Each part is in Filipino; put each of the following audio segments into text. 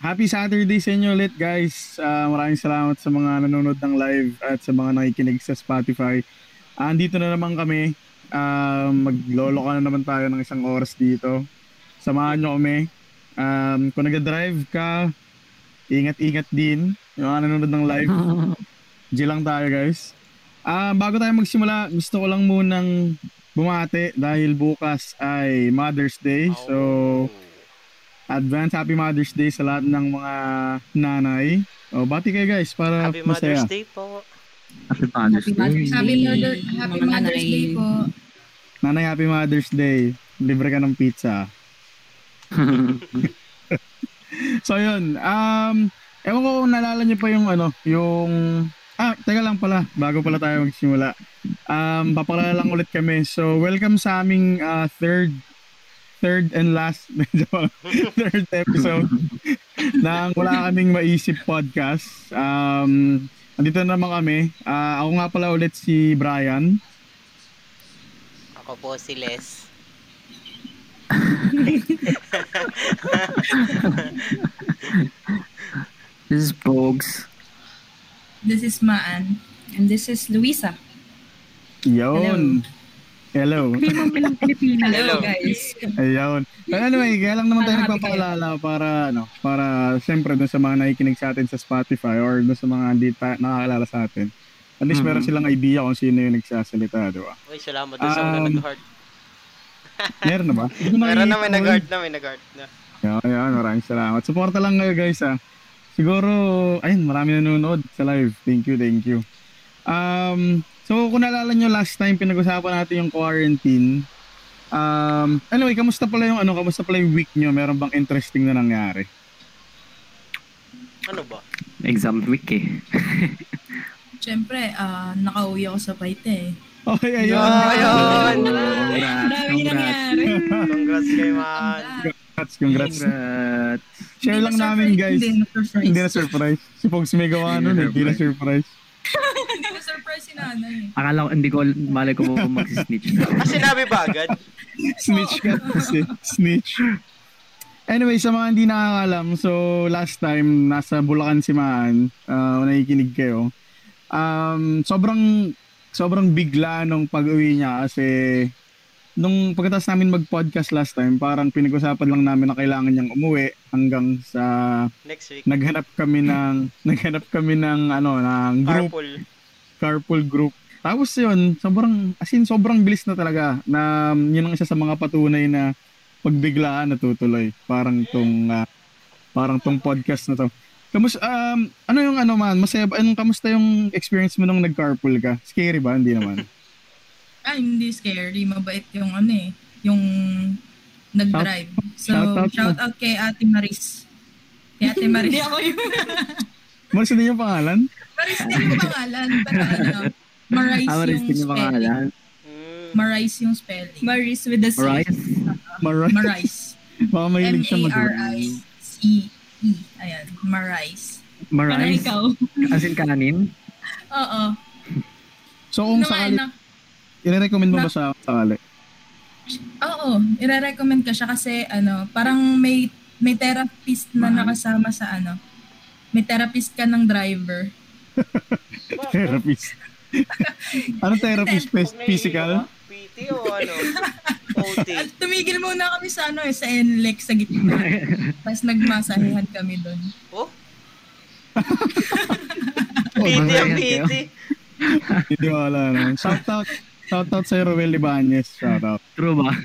happy Saturday sa inyo ulit guys. Uh, maraming salamat sa mga nanonood ng live at sa mga nakikinig sa Spotify. Uh, andito na naman kami. Uh, maglolo ka na naman tayo ng isang oras dito. Samahan nyo kami. Um, kung nag-drive ka, ingat-ingat din. Yung mga nanonood ng live. G lang tayo guys. Uh, bago tayo magsimula, gusto ko lang munang bumati dahil bukas ay Mother's Day. So, advance Happy Mother's Day sa lahat ng mga nanay. O, bati kayo guys para Happy masaya. Mother's Day po. Happy Mother's Day. Happy Mother, Happy Mother's nanay. Day po. Nanay, Happy Mother's Day. Libre ka ng pizza. So, yun. Um, ewan ko kung naalala niyo pa yung ano, yung... Ah, teka lang pala, bago pala tayo magsimula. Um, papakilala lang ulit kami. So, welcome sa aming uh, third third and last third episode ng Wala Kaming Maisip podcast. Um, andito na naman kami. Ah, ako nga pala ulit si Brian. Ako po si Les. This is Pogs. This is Maan. And this is Luisa. Yun. Hello. Pilipino. Hello. guys. Ayun. But anyway, kaya lang naman tayo nagpapaalala para ano, para siyempre dun sa mga nakikinig sa atin sa Spotify or dun sa mga hindi ta- nakakilala sa atin. At least meron Mhm. silang idea kung sino yung nagsasalita, di ba? Uy, salamat doon sa Um, nag-heart. Meron na ba? Meron na may nag-heart na, may nag-heart na. Ayun, ayun, maraming salamat. Suporta lang kayo guys ah. Siguro, ayun, marami nanonood sa live. Thank you, thank you. Um, so kung naalala nyo last time pinag-usapan natin yung quarantine. Um, anyway, kamusta pala yung ano, kamusta pala yung week nyo? Meron bang interesting na nangyari? Ano ba? Exam week eh. Siyempre, ah, nakauwi ako sa Paite eh. Okay, ayun. Ayun! Congrats, Dami congrats. nangyari. Congrats kay Man. Congrats, congrats. Congrats. Share lang namin guys. Hindi na surprise. Hindi na surprise. Si Pogs may gawa nun eh. Hindi na surprise. Hindi na surprise si nanay. Akala ko, hindi ko, malay ko mo mag-snitch. Ah, sinabi ba agad? Snitch ka kasi. Snitch. Anyway, sa mga hindi nakakalam, so last time, nasa Bulacan si Maan, uh, nakikinig kayo. Um, sobrang, sobrang bigla nung pag-uwi niya kasi nung pagkatapos namin mag-podcast last time, parang pinag-usapan lang namin na kailangan niyang umuwi hanggang sa Next week. naghanap kami ng naghanap kami ng ano ng group Carpool. Carpool group. Tapos yun, sobrang, as in, sobrang bilis na talaga na um, yun ang isa sa mga patunay na pagbiglaan natutuloy. Parang tong, ah, parang tong podcast na to. Kamus, um, ano yung ano man, masaya ba, anong kamusta yung experience mo nung nag-carpool ka? Scary ba? Hindi naman. Ay, hindi scary. Mabait yung ano eh. Yung nag-drive. So, shout shout out out, kay Ate Maris. Kay Ate Maris. Hindi ako yun. Maris din yung pangalan? Maris din yung pangalan. Pero ano, Maris Ah, Maris yung yung spelling. pangalan. Mm. Maris yung spelling. Maris with the C. Alright. Maris. Maris. Baka mahilig siya mag M-A-R-I-C-E. Ayan, Maris. Ano Marais. ikaw? As in kanin. Oo. So kung Naman, sakali, na, i-recommend mo na- ba sa sakali? oo, ire-recommend ko siya kasi ano, parang may may therapist na nakasama sa ano. May therapist ka ng driver. Therapist. Anong therapist? Physical? naiiyak, PT o ano? OT. Tumigil muna kami sa ano eh, sa NLEX sa gitna. Tapos nagmasahehan kami doon. Oh? Oh, PT ang PT. Hindi wala naman. Shout out. Shout out sa Ruel Ibanez. Shout out. True ba?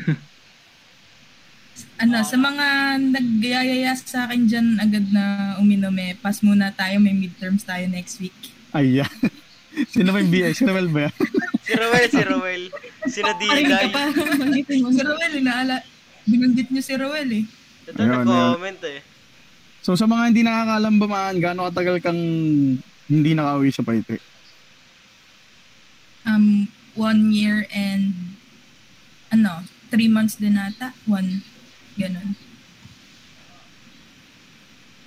Ano, sa mga nagyayaya sa akin dyan agad na uminom eh, pass muna tayo, may midterms tayo next week. Ay, yeah. Sino ba yung BS? Si Ruel ba yan? Si Roel, si Roel. Sina Paring ka Diday. pa. Magitin mo. Si Roel, inaala, binanggit niyo si Roel eh. Ito Ayun, nag-comment eh. So sa mga hindi nakakalam ba man, gaano katagal kang hindi nakauwi sa Paite? Um, one year and, ano, three months din ata. One, ganun.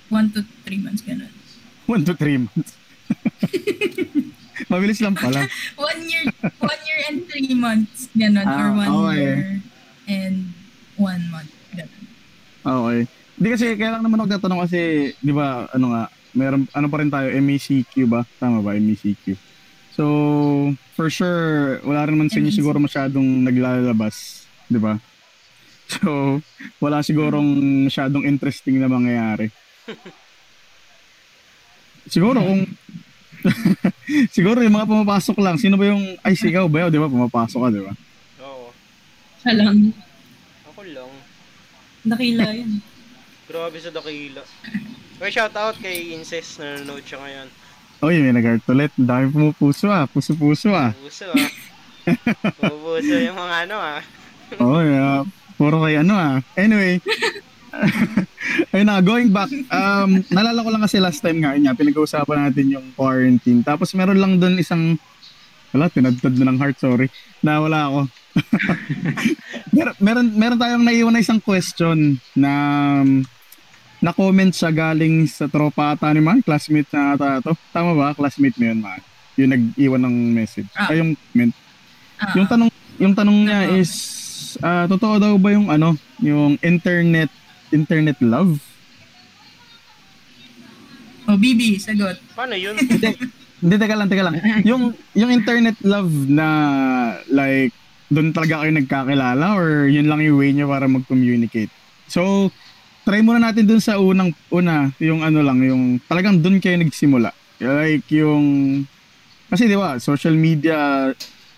One to three months, ganun. One to three months. Mabilis lang pala. One year, one year and three months, ganun. or Ah, one okay. year and one month, ganun. Okay. Hindi kasi, kaya lang naman ako tatanong kasi, di ba, ano nga, meron, ano pa rin tayo, MECQ ba? Tama ba, MECQ? So, for sure, wala rin naman sa inyo MECQ. siguro masyadong naglalabas, di ba? So, wala sigurong masyadong interesting na mangyayari. Siguro kung siguro yung mga pumapasok lang, sino ba yung ay sigaw ba yun, di ba? Pumapasok ka, di ba? Oo. Siya lang. Ako lang. Nakila yan. Grabe sa dakila. Okay, shoutout kay Incest na nanonood siya ngayon. Oy, may nag-heart ulit. Ang dami pumupuso ah. Puso-puso ah. Puso ah. Pupuso yung mga ano ah. Oo, yeah. Puro kay ano ah. Anyway. Ayun na, going back. Um, nalala ko lang kasi last time nga, yun nga, pinag-uusapan natin yung quarantine. Tapos meron lang doon isang, wala, tinadtad na ng heart, sorry. Nawala ako. meron, meron, meron tayong naiwan na isang question na na comment siya galing sa tropa ata ni Man, classmate na ata to. Tama ba? Classmate mo yun, Man? Yung nag-iwan ng message. Ah. Ay, yung comment. Ah, Yung tanong yung tanong niya is ah, totoo daw ba yung ano, yung internet internet love? oh, Bibi, sagot. Paano yun? Hindi, hindi teka lang, teka lang. Yung yung internet love na like doon talaga kayo nagkakilala or yun lang yung way niyo para mag-communicate. So, try muna natin dun sa unang una, yung ano lang, yung talagang doon kayo nagsimula. Like yung kasi di ba, social media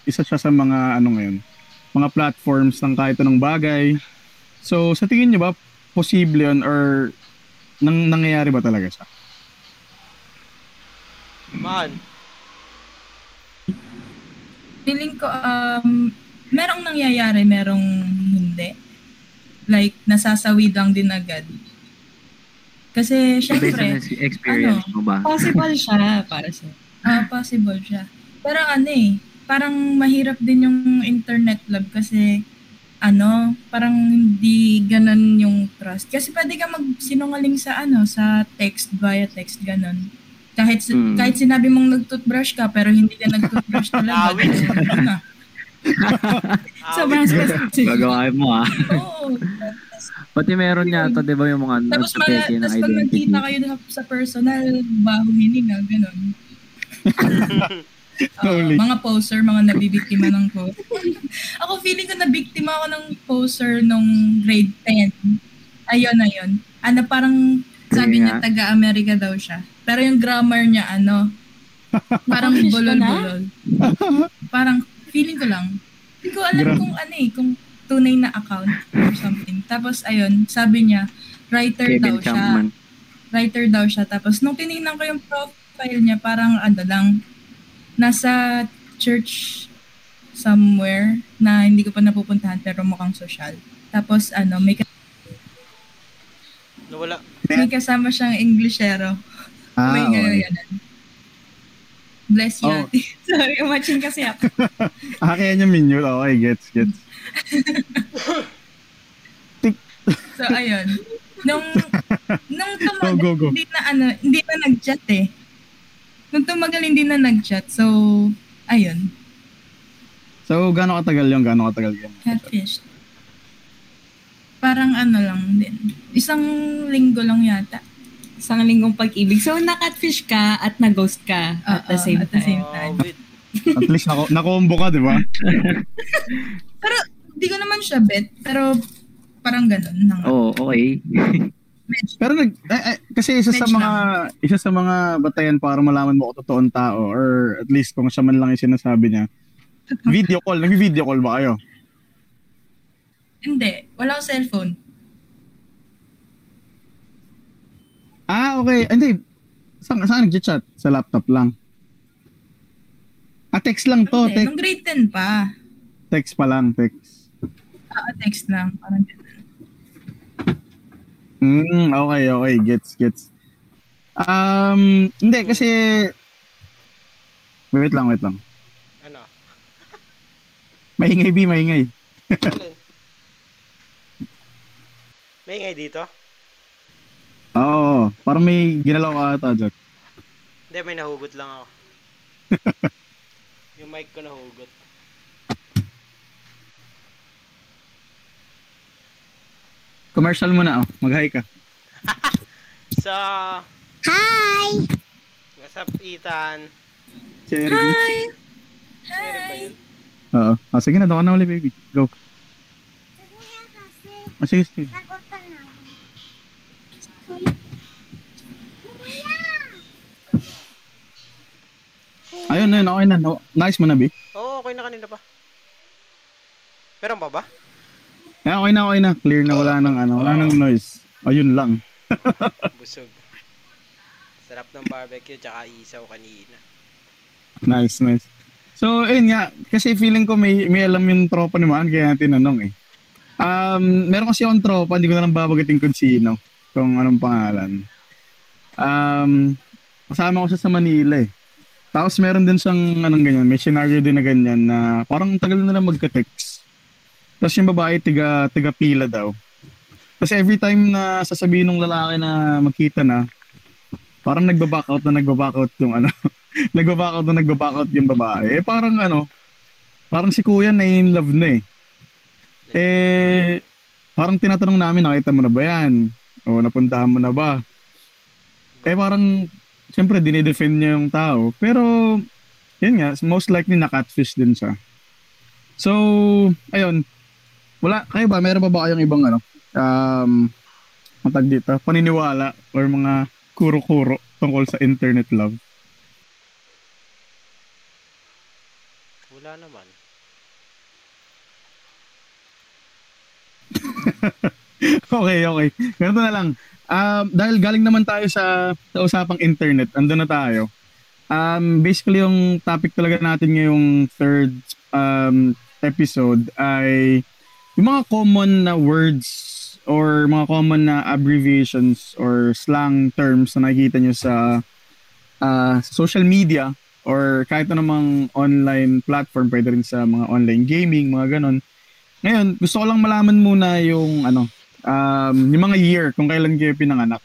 isa siya sa mga ano ngayon, mga platforms ng kahit anong bagay. So, sa tingin niyo ba posible yun or nang nangyayari ba talaga siya? Man. Feeling ko, um, merong nangyayari, merong hindi. Like, nasasawi lang din agad. Kasi, Based on syempre, ex- experience mo ba? Possible siya para sa ah, possible siya. Pero ano eh, parang mahirap din yung internet love kasi ano, parang hindi ganun yung trust. Kasi pwede ka magsinungaling sa ano, sa text, via text, ganun. Kahit, Hmm. kahit sinabi mong nag-toothbrush ka, pero hindi ka nag-toothbrush talaga. Awit. Na. Sobrang specific. Gagawain mo ah. Oo. Pati meron yata, di ba yung mga Tapos, mala, ng tapos pag nagkita kayo sa personal, baho hininga, ganun. Holy. mga poser, mga nabibiktima ng poser. ako feeling ko nabiktima ako ng poser nung grade 10. Ayun, ayun. Ano parang sabi niya nga. taga-America daw siya. Pero yung grammar niya ano, parang bulol-bulol. parang feeling ko lang. Hindi ko alam Gra- kung ano eh, kung tunay na account or something. Tapos ayun, sabi niya, writer daw Kevin siya Chapman. writer daw siya. Tapos nung tinignan ko yung profile niya, parang ano lang, nasa church somewhere na hindi ko pa napupuntahan pero mukhang social. Tapos ano, may, ka- Nawala. may kasama siyang Englishero. Ah, may okay. Bless you, Oh. ate. Sorry, matching kasi ako. Ah, kaya niya minute. Okay, gets, gets. So, ayun. Nung, nung tumagal, Go, go, go. hindi na ano, hindi na nag-chat eh. Nung tumagal, hindi na nag-chat. So, ayun. So, gaano katagal yung gaano katagal yun? Catfish. Parang ano lang din. Isang linggo lang yata. Isang linggong pag-ibig. So, na-catfish ka at na-ghost ka at the same at the same time. Awit. At least nako, nakombo ka, di ba? Pero, di ko naman siya bet. Pero, parang ganun. Oo, oh, okay. Medyo. Pero nag eh, eh, kasi isa sa Medyo mga isa sa mga batayan para malaman mo kung totoong tao or at least kung siya man lang yung sinasabi niya. Video call, nag-video call ba kayo? Hindi. Wala akong cellphone. Ah, okay. Hindi. Saan, saan nag-chat? Sa laptop lang. Ah, text lang to. Hindi. Text, Nung grade 10 pa. text pa lang, text. Ah, text lang. Parang Hmm, okay, okay. Gets, gets. Um, hindi kasi Wait lang, wait lang. Ano? Maingay, B, maingay. Alin? May ingay dito? Oo, parang may ginalaw ka ata dyan. Hindi, may nahugot lang ako. yung mic ko nahugot. Commercial muna, oh. Mag-hi ka. Up? Hi! What's up, Ethan? Cherry. Hi! Meron ba yun? Oo. Ah, sige na, doon ka na ulit, baby. Go. Ah, sige, sige. ka na. Ayun, ayun, okay na. No, nice mo na, B. Oo, okay na kanina pa. Meron pa ba? Eh, okay na, okay na. Clear na, wala nang, ano, wala nang noise. Ayun lang. Busog. Sarap ng barbecue tsaka isaw kanina. Nice, nice. So, ayun nga, kasi feeling ko may, may alam yung tropa ni Man, kaya tinanong eh. Um, meron kasi akong tropa, hindi ko na lang babagating kung sino, kung anong pangalan. Um, kasama ko siya sa Manila eh. Tapos meron din siyang anong ganyan, may scenario din na ganyan na parang tagal na lang magka-text. Tapos yung babae tiga, tiga pila daw. Tapos every time na sasabihin ng lalaki na magkita na, parang nagba-back out na nagba-back out yung ano, nagba-back out na nagba-back out yung babae. Eh parang ano, parang si kuya na in love na eh. Eh, parang tinatanong namin, nakita mo na ba yan? O napuntahan mo na ba? Eh parang, siyempre dinidefend niya yung tao. Pero, yun nga, most likely na-catfish din siya. So, ayun. Wala, kayo ba? Meron pa ba kayong ibang ano? Um, matag dito, paniniwala or mga kuro-kuro tungkol sa internet love? Wala naman. okay, okay. Ganito na lang. Um, dahil galing naman tayo sa, sa usapang internet, andun na tayo. Um, basically, yung topic talaga natin ngayong third um, episode ay yung mga common na words or mga common na abbreviations or slang terms na nakikita nyo sa uh, social media or kahit anumang online platform, pwede rin sa mga online gaming, mga ganon. Ngayon, gusto ko lang malaman muna yung ano, um, yung mga year kung kailan kayo pinanganak.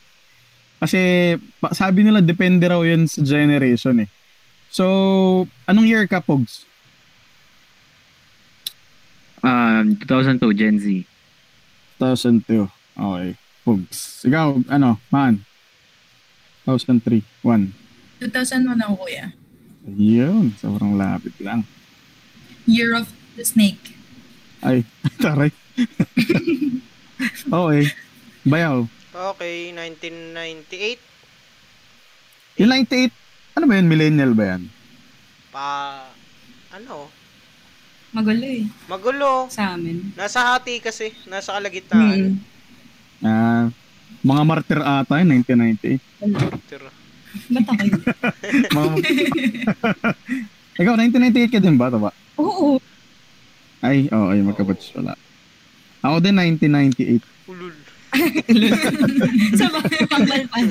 Kasi sabi nila depende raw yan sa generation eh. So, anong year ka, Pogs? Um, 2002, Gen Z. 2002. Okay. Pogs. Ikaw, ano, man? 2003. 1. 2001 ako, kuya. Yun. Sobrang lapit lang. Year of the Snake. Ay, taray. okay. Bayaw. Okay, 1998. Yung 98, ano ba yun? Millennial ba yan? Pa... Ano? Magulo eh. Magulo. Sa amin. Nasa hati kasi. Nasa kalagitnaan. Mm. Ah, mga martir ata yun, 1998. Pero, Ba't ako yun? Ikaw, 1998 ka din ba? Taba? Oo. Ay, oo, oh, ay, magkabats wala. Ako din 1998. ulul. Sa mga pagbalpan.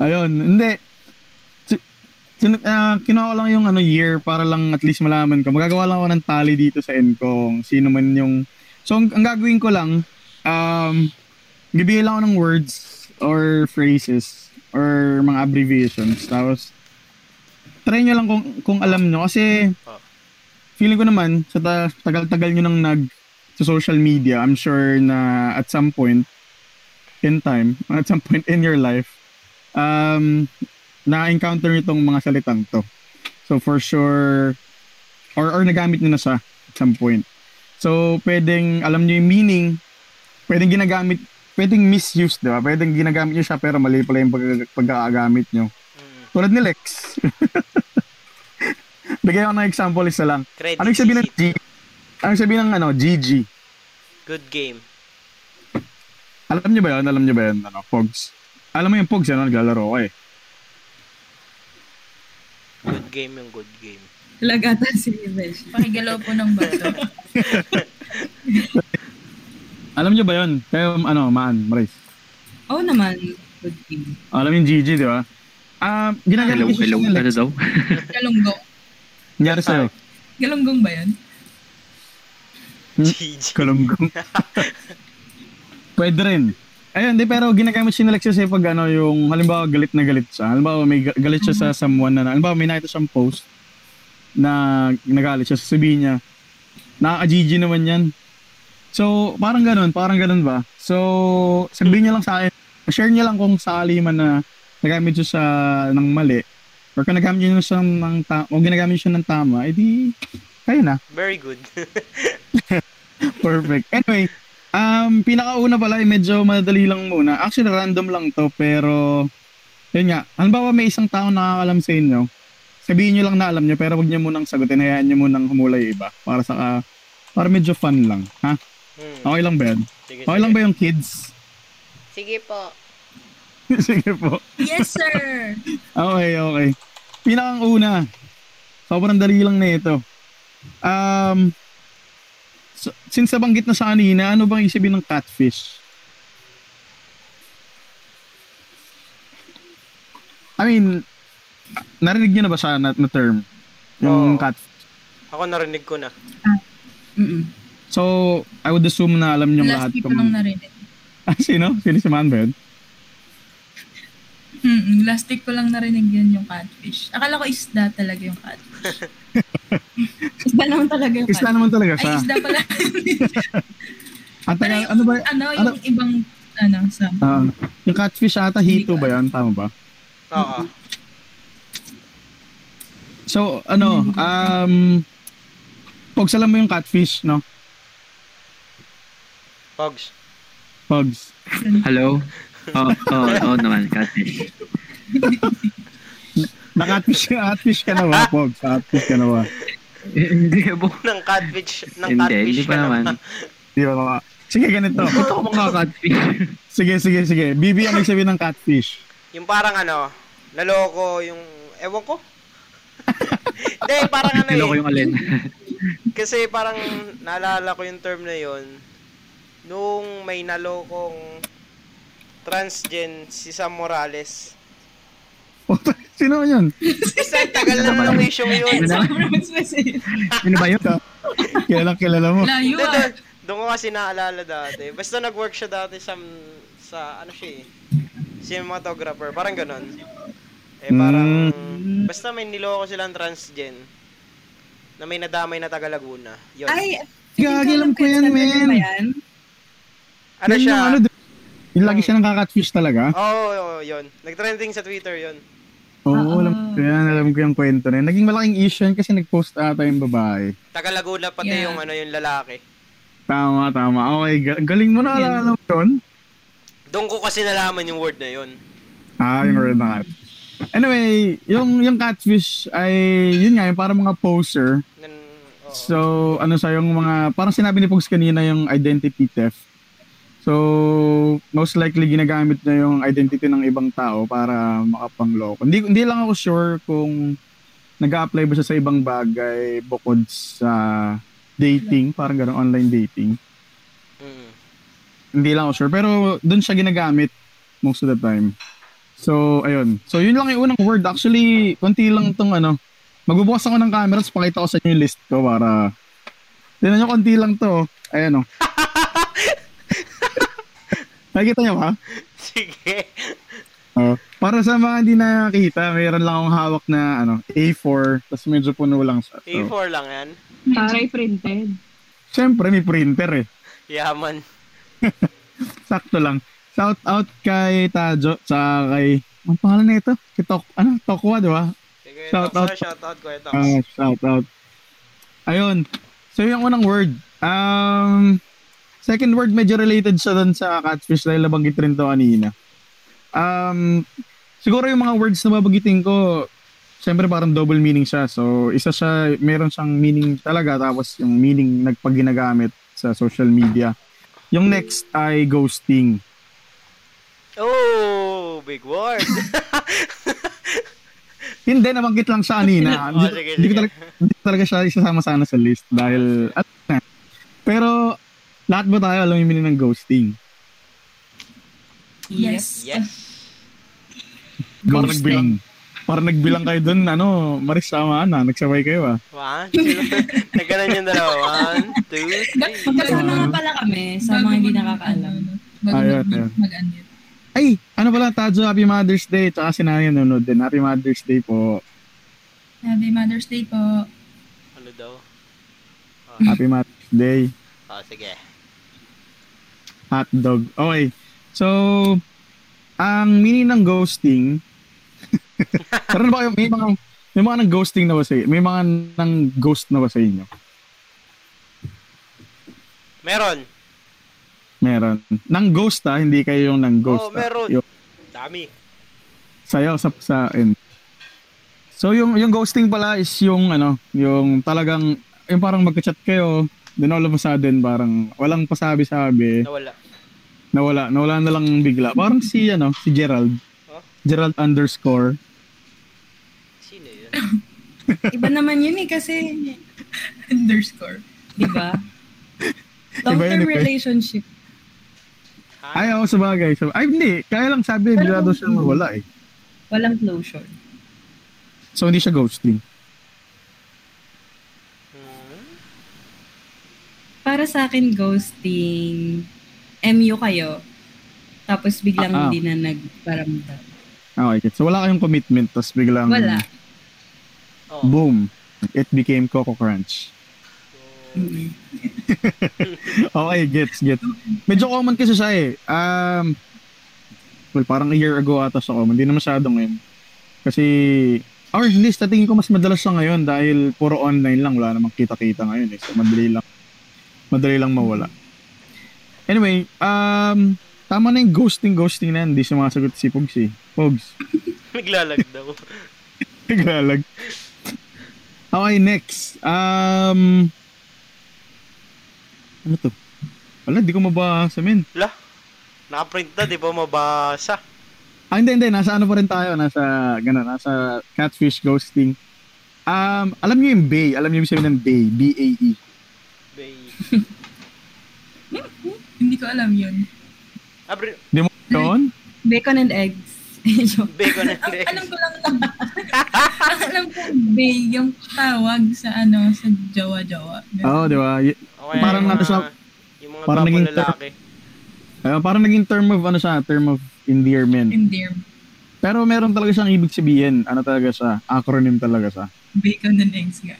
Ayun, hindi. Si, sin, ah, kinuha lang yung ano, year para lang at least malaman ko. Magagawa lang ako ng tally dito sa end kung sino man yung... So, ang, ang gagawin ko lang, um, bibigay lang ako ng words or phrases or mga abbreviations. Tapos, try nyo lang kung, kung alam nyo. Kasi, feeling ko naman, sa ta- tagal-tagal nyo nang nag sa social media, I'm sure na at some point in time, at some point in your life, um, na-encounter nyo itong mga salitang to. So, for sure, or, or nagamit nyo na siya at some point. So, pwedeng alam nyo yung meaning, pwedeng ginagamit, pwedeng misuse, di ba? Pwedeng ginagamit nyo siya pero mali pala yung pag- pagkakagamit nyo. Mm. Tulad ni Lex. Bigay ako ng example, isa lang. Credit Ano yung sabihin ng G? Ano yung sabihin ng ano, GG? Good game. Alam nyo ba yun? Alam nyo ba yun? Ano, Pogs? Alam mo yung Pogs, ano, naglalaro ko eh. Good game yung good game. Talaga ta si Besh. Pakigalaw po ng bato. Alam nyo ba yun? Kayo, ano, maan, Maris? Oo naman. Good game. Alam yung GG, di ba? Ah, ginagamit Hello, ko siya hello. ni Ano daw? Galunggong. Nangyari sa'yo? Galunggong ba yun? Hmm? GG. Kalunggong. Pwede rin. Ayun, di pero ginagamit siya ni Lex kasi pag ano, yung halimbawa galit na galit siya. Halimbawa may ga- galit siya sa someone na, halimbawa may nakita siyang post na nagalit siya, sasabihin niya, nakaka-GG naman yan. So, parang ganun, parang ganun ba? So, sabihin niya lang sa akin, share niyo lang kung sakali man na nagamit siya sa ng mali or kung nagamit niyo siya ng ta- o ginagamit siya ng tama, edi kayo na. Very good. Perfect. Anyway, um, pinakauna pala, eh, medyo madali lang muna. Actually, random lang to, pero, yun nga, halimbawa may isang tao nakakalam sa inyo, sabihin nyo lang na alam nyo, pero huwag nyo munang sagutin, hayaan nyo munang humulay iba, para sa, ka- para medyo fun lang, ha? Hmm. Okay lang ba yan? Sige, Okay lang ba yung kids? Sige po. Sige po. Yes, sir! Okay, okay. Pinakang una, sobrang dali lang na ito. Um, so, since nabanggit na sa kanina, ano bang isipin ng catfish? I mean, narinig niyo na ba siya na, na term? Yung Oo. catfish. Ako narinig ko na. Mm-mm. So, I would assume na alam niyong lahat Last ko kung... lang narinig. Ah, sino? Sino si Man ba yun? Hmm, last week ko lang narinig yun yung catfish. Akala ko isda talaga yung catfish. Isda naman talaga yung Isla naman talaga Ay, siya. isda pala. Ang tagal, yung, ano ba? ano, yung ibang, ano, sa... Ah, yung catfish ata, hito ba yan? Tama ba? Oo. So, ano, um, Pogs, alam mo yung catfish, no? Pogs. Pogs. Hello? Oo, oh, oh, oh, naman, catfish. Na-catfish, catfish ka na ba, Pogs? Catfish ka na ba? Hindi po. Ng catfish. Ng Hindi, catfish hindi pa ka naman. Di ba mga... Sige, ganito. Ba't ako mga catfish? Sige, sige, sige. Bibi ang nagsabi ng catfish. Yung parang ano, naloko yung, ewan ko. Hindi, parang ano Nilo ko eh. yung alin. Kasi parang naalala ko yung term na yon nung may nalokong transgen si Sam Morales. Sino yun? Basta tagal na nung issue yun. Sino ba yun? Kilala, kilala mo. Layo Doon, ah. doon, ko kasi naalala dati. Basta nag-work siya dati sa, sa ano siya eh, cinematographer. Parang ganon. Eh parang, basta may niloko silang transgen na may nadamay na taga Laguna. Yun. Ay, Gagi, alam ko yan, yan? ano siya? Yung, ano, yung lagi siya ng catfish talaga. Oo, oh, yun. Nag-trending sa Twitter yun. Oo, alam ko yan. Alam ko yung kwento na yun. Naging malaking issue yan kasi nag-post ata yung babae. Taga Laguna pati Yeah. yung ano yung lalaki. Tama, tama. Okay, ga- galing mo na alala mo yun. Doon ko kasi nalaman yung word na yun. Ah, yung word na cat. Anyway, yung yung catfish ay yun nga, yung parang mga poser. Nan, oo. So, ano sa yung mga parang sinabi ni Pogs kanina yung identity theft. So, most likely ginagamit na yung identity ng ibang tao para makapangloko. Hindi hindi lang ako sure kung nag-a-apply ba siya sa ibang bagay bukod sa dating, parang gano'ng online dating. Mm. Hindi lang ako sure. Pero doon siya ginagamit most of the time. So, ayun. So, yun lang yung unang word. Actually, konti lang tong ano. Magbubukas ako ng camera, tapos pakita ko sa inyo yung list ko para... Tignan nyo, konti lang to. Ayan o. Nakikita nyo ba? Sige. Oh. Para sa mga hindi nakakita, mayroon lang akong hawak na ano, A4, tapos medyo puno lang siya. So, A4 lang yan. Taray printed. Siyempre, may printer eh. Yaman. Sakto lang. Shout out kay Tajo, sa kay... Ang pangalan na ito? Kay Tok, ano? Tokwa, di ba? Sige, Shout out. out. shout out ko ito. Ah, shout out. Ayun. So, yung unang word. Um, second word, medyo related siya dun sa catfish dahil nabanggit rin to kanina. Um, siguro yung mga words na babagitin ko, syempre parang double meaning siya. So, isa siya, meron siyang meaning talaga, tapos yung meaning nagpaginagamit sa social media. Yung next ay ghosting. Oh, big word. Hindi, nabanggit lang siya kanina. Oh, Hindi, sige, hindi ko talaga, ko talaga siya isasama sana sa list dahil, at na. Pero, lahat ba tayo alam yung meaning ng ghosting? Yes. yes. Parang nagbilang. Parang nagbilang kayo dun, ano, Maris sama na, nagsabay kayo ah. One, two, nagganan yung dalawa. One, two, three. Magkasama nga pala kami sa mga hindi nakakaalam. Ayun, ayun. mag-unmute. Ay, ano pala, Tajo, Happy Mother's Day. Tsaka si Nani nanonood din. Happy Mother's Day po. Happy Mother's Day po. Ano daw? Happy Mother's Day. Oh, sige. Hot dog. Okay. So, ang meaning ng ghosting, Meron ba kayo, may mga, may mga nang ghosting na ba sa May mga nang ghost na ba sa inyo? Meron. Meron. Nang ghost ah, hindi kayo yung nang ghost. Oo, meron. Yung, Dami. sayo sa sa end. So yung yung ghosting pala is yung ano, yung talagang yung parang magka-chat kayo, then all of a sudden parang walang pasabi-sabi, Nawala. nawala, nawala na lang bigla. Parang si ano, si Gerald. Huh? Gerald underscore. Sino yun? Iba naman yun eh kasi, Underscore. di ba? Iba yun, Long-term iba. relationship. Ha? Ay, ako sa bagay. So, ay, hindi. Kaya lang sabi, bigla daw siya wala eh. Walang closure. So, hindi siya ghosting. Hmm? Para sa akin, ghosting, MU kayo, tapos biglang Ah, ah. hindi na nagparamdam. Okay, so wala kayong commitment, tapos biglang, Wala. Oh. boom, it became Coco Crunch. Mm. Okay, gets, gets. Medyo common kasi siya eh. Um, well, parang a year ago ata siya common. Hindi na masyado ngayon. Kasi, or hindi, sa tingin ko mas madalas siya ngayon dahil puro online lang. Wala namang kita-kita ngayon eh. So, madali lang, madali lang mawala. Anyway, um, tama na yung ghosting, ghosting na. Hindi sumasagot si Pogs eh. Pogs. Naglalag daw. Naglalag. Okay, next. Um, ano to? Wala, di ko mabasa, men. La. Nakaprint na, di ba mabasa? Ah, hindi, hindi. Nasa ano pa rin tayo. Nasa, gano'n, nasa catfish ghosting. Um, alam niyo yung Bay. Alam niyo yung sabihin ng Bay. B-A-E. Hindi ko alam yun. Abri, Di mo yun? Bacon and eggs. Bacon and eggs. alam ko lang ang alam ko bay yung tawag sa ano sa jowa-jowa. Oo, oh, di ba? Y- Okay, Parang yung ano mga, siya- yung mga parang naging lalaki. uh, parang naging term of, ano siya, term of endearment. Endear. Pero meron talaga siyang ibig sabihin. Ano talaga siya? Acronym talaga siya. Bacon and eggs nga.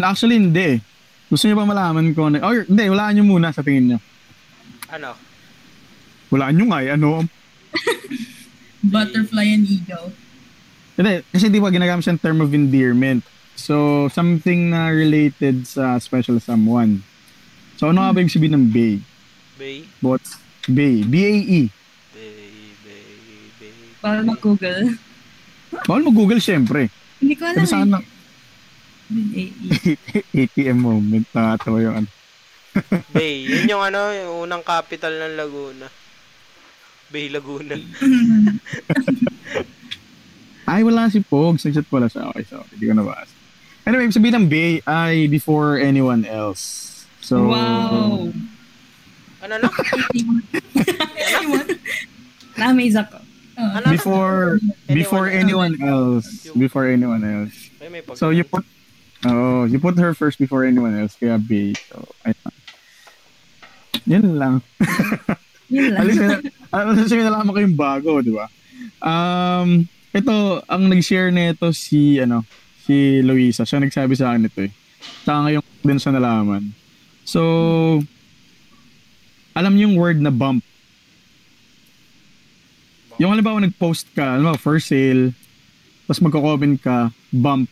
Actually, hindi. Gusto niyo ba malaman ko? Ano? Or, hindi, walaan niyo muna sa tingin niyo. Ano? Walaan niyo nga eh. Ano? Butterfly and eagle. Hindi, kasi di ba ginagamit siyang term of endearment. So, something na related sa special someone. So, ano nga ba yung sabihin ng Bay? Bay? What? Bay. B-A-E. Bay, bay, bay. Para mag-google. Bawal mo Google, syempre. Hindi ko alam Sabi eh. Eh, ATM moment. Nakatawa yung ano. Bay. Yun yung ano, yung unang capital ng Laguna. Bay Laguna. Ay, wala si Pogs. Nag-chat pala siya. Okay, so, hindi ko nabasa. Anyway, ibig sabihin ng Bay ay before anyone else. So, wow. Ano na? Na-amaze ako. Ano? before before anyone else. Before anyone else. So, you put Oh, you put her first before anyone else, kaya Bay. So, ayun. Yan lang. Yun lang. Alis na, alis na ko yung bago, di ba? Um, ito, ang nag-share nito si, ano, si Luisa. Siya nagsabi sa akin ito eh. Saka ngayon din siya nalaman. So, alam niyo yung word na bump. Yung halimbawa nag-post ka, ano, for sale, tapos magko-comment ka, bump.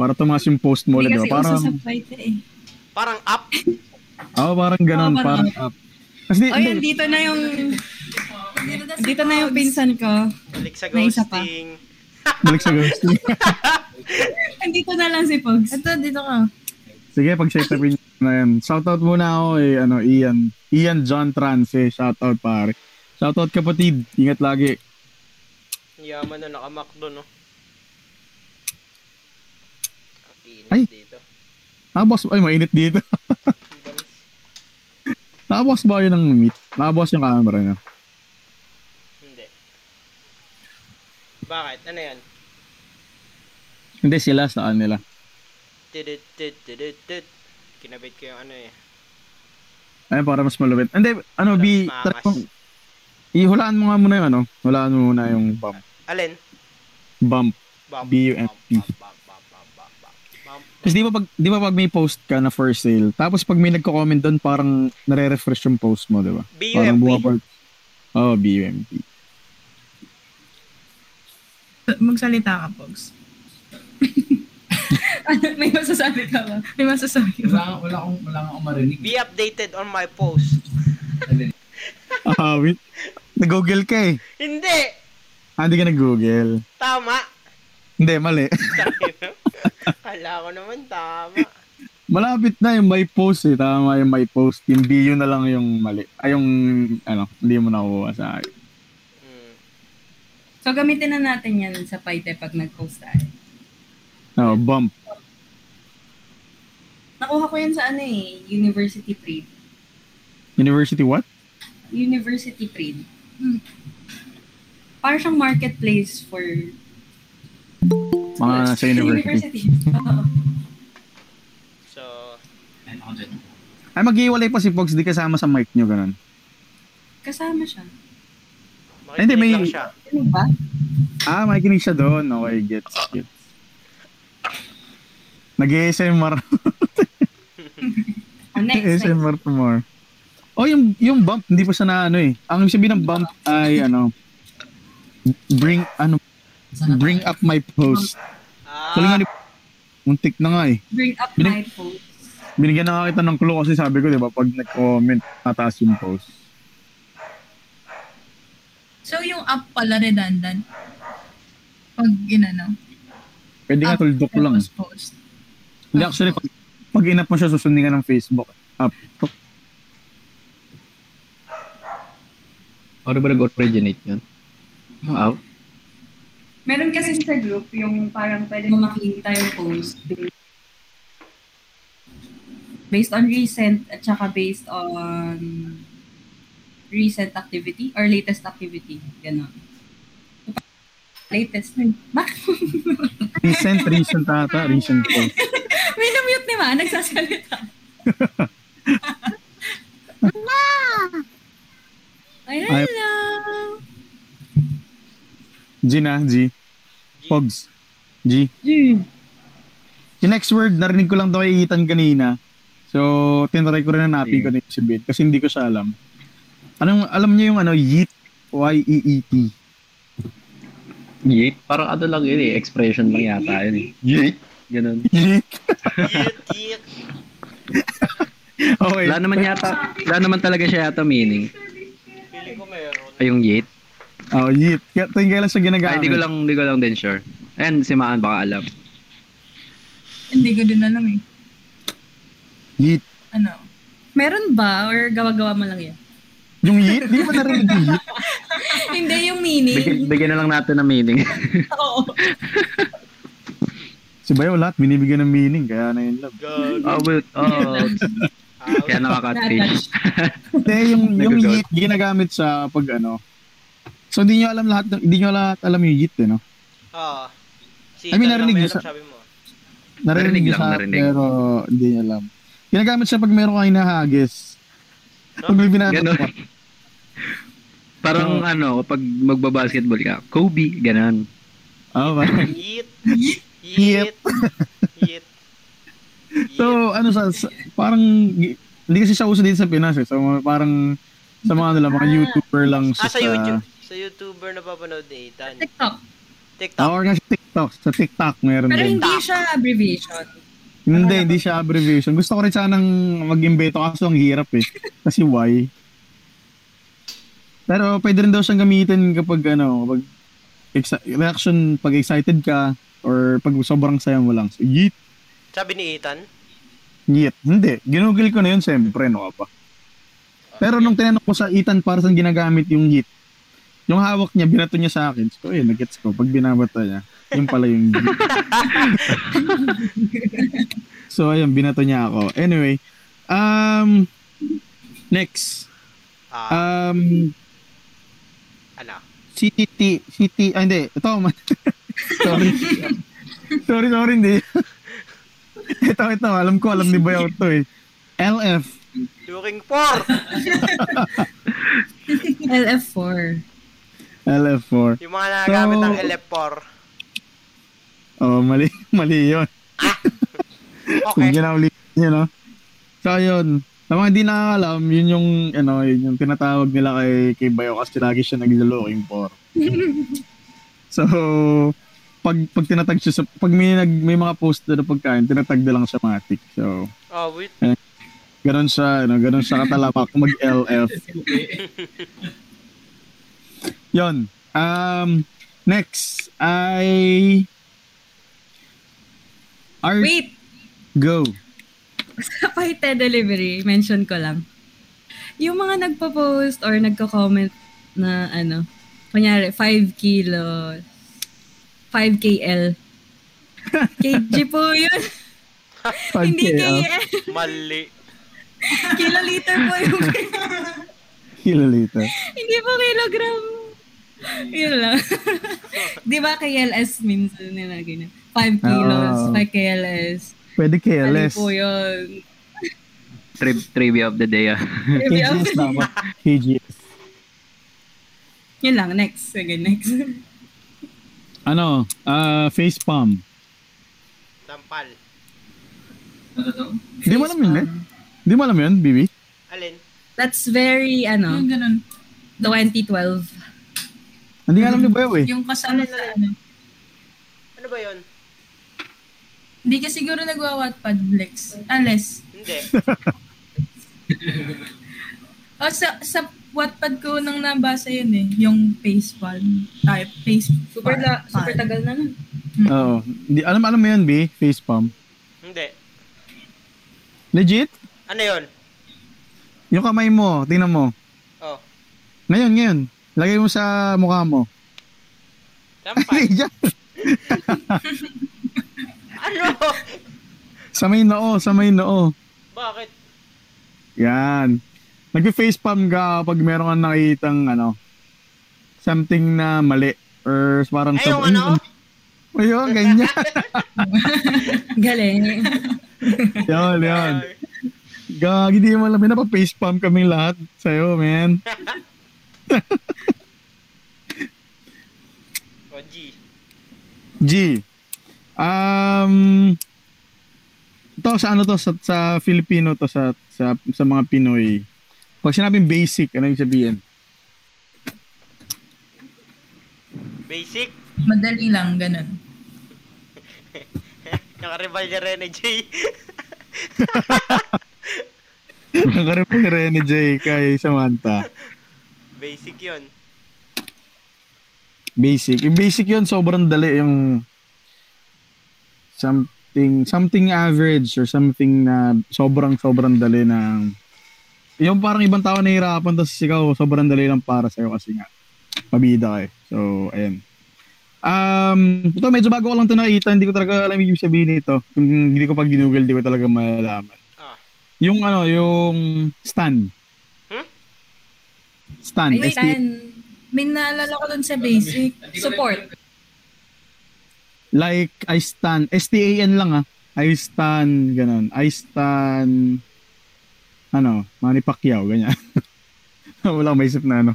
Para tumaas yung post mo ulit, di ba? Parang, eh. Parang up. oh, parang ganon, Oo, parang parang up. Kasi, O yun, dito na yung, dito na yung pinsan ko. Balik sa ghosting. balik sa ghosting. Andito na lang si Pogs. Ito, dito ka. Sige, upin nyo na yan. Shoutout muna ako eh, ano, Ian. Ian John Trance, shoutout pare. Shoutout kapatid, ingat lagi. Yaman na nakamakdo, no? Ang init Ay. dito. Nakabos, ay mainit dito. Nakabos ba yun ng meet? Nakabos yung camera niya. Hindi. Bakit? Ano yan? Hindi sila sa kanila. Tidit, tidit, tidit, tidit. Kinabit ko yung ano eh. Ay, para mas malupit. Hindi, ano, Para B, talagang, ihulaan mo nga muna yung ano, hulaan mo muna yung bump. Alin? Bump, bump, bump, bump, bump. Kasi di ba pag, di ba pag may post ka na for sale, tapos pag may nagko-comment doon, parang nare-refresh yung post mo, di ba? Parang B-U-M-P? bumapal. Oh, B-U-M-P. Magsalita ka, Pogs. May masasabi ka ba? May masasabi ka. Wala, wala akong, wala akong marinig. Be updated on my post. Ah, wait. Nag-google ka eh. Hindi! Ah, hindi ka nag-google. Tama! Hindi, mali. Kala ko naman tama. Malapit na yung my post eh. Tama yung my post. Yung bio na lang yung mali. Ay, yung, ano, hindi mo nakuha sa akin. Hmm. So, gamitin na natin yan sa Paite pag nag-post tayo. No, bump. Nakuha ko yan sa ano eh, University Trade. University what? University Trade. Hmm. Parang siyang marketplace for Mga sa university. Oo. So. Ay, mag-iwalay pa si Pogs. Di kasama sa mic nyo, ganun. Kasama siya. makikinig Hindi, may- siya. Ano ba? Ah, makikinig siya doon. Okay, gets, gets. Nag-ASMR. Oh, next, next. ASMR tomorrow. Oh, yung, yung bump, hindi pa siya na ano eh. Ang ibig sabihin ng bump ay ano, bring, ano, bring up my post. Ah, Tuloy nga ni, muntik na nga eh. Bring up Binig- my post. Binigyan na nga kita ng clue kasi sabi ko, di ba, pag nag-comment, tataas yung post. So, yung app pala redundant. Pag ginano. Pwede nga tuldok lang. tapos post. Hindi actually, pag, pag inap mo siya, susundin ka ng Facebook. Up. Paano ba nag-originate yun? Wow. Meron kasi sa group yung parang pwede mo makita yung post based, based on recent at saka based on recent activity or latest activity. Ganon. Latest. Bakit? Recent, recent ata, recent post. May na-mute ni Ma, nagsasalita. Ay, Ay- hello! G na, G. Pogs. G. Yung next word, narinig ko lang daw kay Ethan kanina. So, tinry ko rin hanapin ko na yung sabihin kasi hindi ko siya alam. Anong, alam niyo yung ano, yeet? Y-E-E-T. Yeet. Parang ano lang yun eh. Expression lang yata yun eh. Yeet. Ganun. Yeet? Yeet, yeet. Okay. Wala naman yata, wala naman talaga siya yata meaning. Feeling ko meron. Ay, yung yeet. Oh, yeet. Kaya tuwing kailan siya Ay, ginagamit. hindi ko lang, hindi ko lang din sure. Ayan, si Maan baka alam. Hindi ko din alam eh. Yeet. Ano? Meron ba? Or gawa-gawa mo lang yan? Yung yeet? Hindi mo narinig yung yeet? Hindi yung meaning. Bigyan, bigyan na lang natin ng meaning. Oo. Si Bayo lahat binibigyan ng meaning, kaya na yun love. Gag. oh, but, oh, kaya nakaka-fish. Hindi, yung, yung yeet, ginagamit sa pag ano. So, hindi nyo alam lahat, ng- hindi nyo lahat alam yung yeet, eh, no? Ah. Si I mean, narinig niyo sa- sabi mo. Narinig Narinig niyo lang, siya, narinig. pero hindi nyo alam. Ginagamit siya pag meron kayo nahagis. No? Pag may binata Ganon. Parang Oh. ano, kapag magbabasketball ka, Kobe, ganun. Oh, ba? Yeet. Yeet. Yeet. So, ano sa, sa- parang, hindi kasi siya uso dito sa Pinas eh. So, parang, sa mga nila, mga YouTuber lang siya Ah, sa YouTube. Sa YouTuber na papanood ni Ethan. TikTok. TikTok. Ah, or nga sa TikTok. Sa TikTok, meron Pero din. hindi siya abbreviation. Hindi, hindi siya abbreviation. Gusto ko rin sanang mag-imbeto kaso ang hirap eh. Kasi why? Pero pwede rin daw siyang gamitin kapag ano, kapag exa- reaction pag excited ka or pag sobrang saya mo lang. So, yeet, Sabi ni Ethan. yeet. Hindi, ginugol ko na yun siyempre, no pa. Pero nung tinanong ko sa Ethan para saan ginagamit yung yeet, yung hawak niya, binato niya sa akin. So, yun, nag-gets ko. Pag binabato niya, yun pala yung so, ayun, binato niya ako. Anyway, um, next. Ah, Um, ano? CTT, CT, ah, hindi, ito, man. sorry. sorry, sorry, hindi. ito, ito, alam ko, alam ni Bayaw to eh. LF, Looking for! LF4. LF4. Yung mga nagagamit So- ng LF4. Oh, mali, mali yun. Kung Okay. ginawli nyo, no? So, yun. Sa mga hindi nakakalam, yun yung, ano, yun yung tinatawag nila kay, kay Bayo kasi lagi siya nag-looking for. So, pag pag tinatag siya sa pag may nag may mga post na ng pagkain, tinatag na lang siya matik. So, Oh, wait. ganun siya, ano, ganun siya katalapak mag LF. Yon. Um next ay Art Wait, Go. sa Paite Delivery, mention ko lang. Yung mga nagpo-post or nagko-comment na ano, kunyari, 5 kilos, 5 KL. KG po yun. 5 Hindi KL. KL. Mali. Kiloliter po yung Kiloliter. Hindi po kilogram. Yun lang. Di ba KLS minsan nila ganyan? 5 kilos, Oo. 5 KLS. Pwede KLS. po yun. Tri- trivia of the day ah. KGS dapat. KGS. Yun lang, next. Sige, next. Ano? Uh, face palm. Tampal. Hindi mo alam yun, eh? Hindi mo alam yun, Bibi? Alin? That's very, ano, Yung ganun. 2012. Hindi alam ni Bayo eh. Yung kasama sa ano. Ano ba yon? Hindi ka siguro nagwa-Wattpad, Lex. Ah, Les. Hindi. O, sa, sa Wattpad ko nang nabasa yun eh. Yung face palm. Ay, face Super, la, super tagal na nun. Oo. Hindi, alam, alam mo yun, B? Face palm. Hindi. Legit? Ano yon? Yung kamay mo, tingnan mo. Oh. Ngayon, ngayon. Lagay mo sa mukha mo. Tampal. Ay, dyan. ano? sa may noo, sa may noo. Bakit? Yan. Nag-facepalm ka pag meron kang nakitang ano, something na mali. Or parang... Ay, yung ano? Ayun, ganyan. Galing. yun, yun. Gagi, di mo alam. Napa-facepalm kaming lahat sa'yo, man. O, G. G. Um, to sa ano to sa, sa Filipino to sa sa sa mga Pinoy. Pag sinabing basic, ano yung sabihin? Basic. Madali lang, ganun. Nakaribal niya Rene J. Nakarin pa ni Rene J kay Samantha. Basic yon. Basic. Yung basic yun, sobrang dali yung something something average or something na sobrang sobrang dali na yung parang ibang tao nahihirapan tapos ikaw sobrang dali lang para sa'yo kasi nga pabida ka eh. So, ayan. Um, ito medyo bago ko lang ito nakita, hindi ko talaga alam yung sabihin nito. Kung hindi ko pag ginugol, hindi ko talaga malalaman. Ah. Yung ano, yung stand. Hmm? Stand. Wait, S-T- Tan, may naalala ko dun sa basic. Support. like I stand, S-T-A-N lang ah. I stand, ganun. I stand, ano, Manny Pacquiao, ganyan. Wala akong maisip na ano.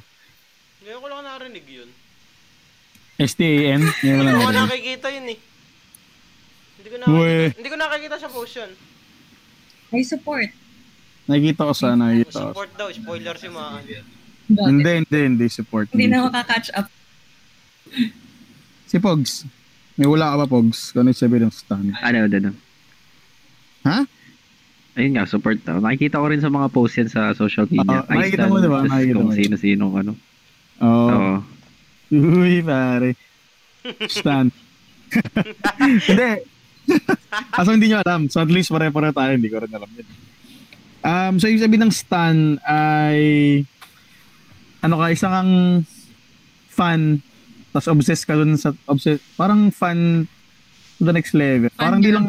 Ngayon ko lang narinig yun. S-T-A-N? Ngayon Hindi wala ko na. nakikita yun eh. Hindi ko Uy. nakikita, hindi ko nakikita sa post yun. May support. Nakikita ko sa, nakikita ko. Support daw, spoiler si Maan. Hindi, hindi, hindi support. Hindi na makaka-catch up. Si Pogs. May wala ka ba, Pogs? Kung ano yung sabihin ng stand? Ano, ano. Ha? Ayun nga, support daw. Nakikita ko rin sa mga posts yan sa social media. Oo, nakikita mo, diba? Nakikita Kung mo. sino-sino, ano. Oo. Oo. Uy, pare. Stand. hindi. Kaso hindi nyo alam. So at least pare-pare tayo. Hindi ko rin alam yun. Um, so yung sabihin ng stan ay ano ka, isang kang fan tapos obsessed ka dun sa obsessed, parang fan to the next level. Parang di lang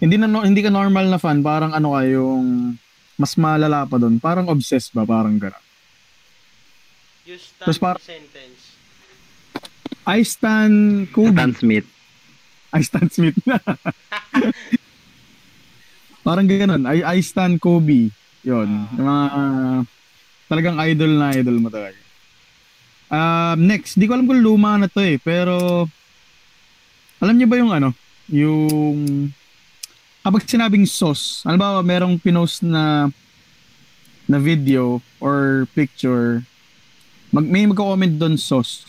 hindi na no- hindi ka normal na fan, parang ano ka yung mas malala pa dun. Parang obsessed ba, parang gano'n. Tapos stand par- sentence. I stand Kobe. Stan Smith. I stand Smith na. Parang ganun. I, I stand Kobe. Yun. Yung mga ah, talagang idol na idol mo talaga. Um, next, di ko alam kung luma na to eh. Pero, alam niyo ba yung ano? Yung, kapag sinabing sauce, ano ba, merong pinost na na video or picture, mag, may magko-comment doon sauce.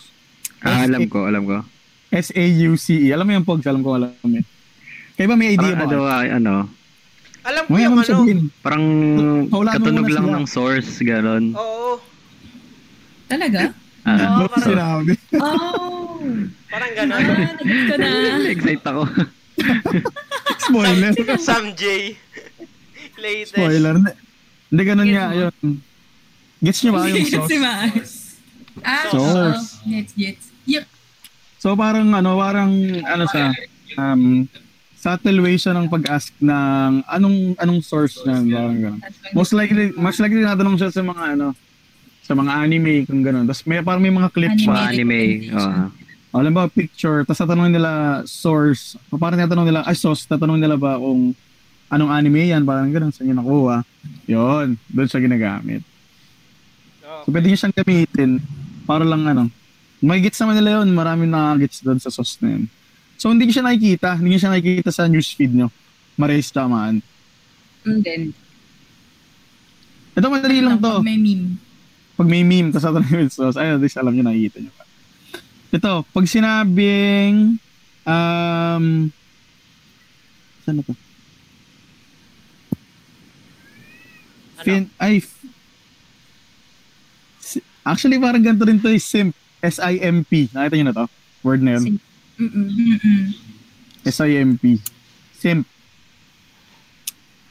Ah, alam ko, alam ko. S-A-U-C-E. Alam mo yung pogs, alam ko alam mo. Kaya ba may idea ba? ano, ah, ano, Alam ko May yung ano. sabihin. parang katunog lang sila. ng source, gano'n. Oo. Talaga? Ah, Oo, Ba't parang, sinabi? Oh! parang Ah, gano'n. ko na. excite ako. Spoiler. Sam J. Latest. Spoiler. Hindi, hindi ganun Gets nga mo? yun. Gets nyo ba yung sauce? si Maas. Ah, Source. oo. Gets, gets. Yung, So parang ano, parang ano sa um subtle way siya ng pag-ask ng anong anong source niya, parang ganun. Most likely, most likely natanong siya sa mga ano, sa mga anime kung ganun. Tapos may parang may mga Anime. Mga anime. O, alam ba, picture, tapos tatanungin nila source, o parang tatanong nila, ay source, tatanungin nila ba kung anong anime yan, parang ganun, saan yun nakuha. Yun, doon siya ginagamit. So, pwede nyo siyang gamitin para lang ano, may gets naman nila yun, maraming nakagets doon sa source na yun. So, hindi ko siya nakikita, hindi ko siya nakikita sa newsfeed nyo. Marais tamaan. And then, Ito, madali lang to. Pag may meme. pag may meme, tapos tatanungin yung sauce, ayun, at least alam nyo, nakikita nyo pa. Ito, pag sinabing, um, saan na to? Ano? Fin, ay, f- actually, parang ganito rin to, eh, simp, S-I-M-P. Nakita nyo na to? Word na yun. mm-mm. Mm-mm. S-I-M-P. Simp.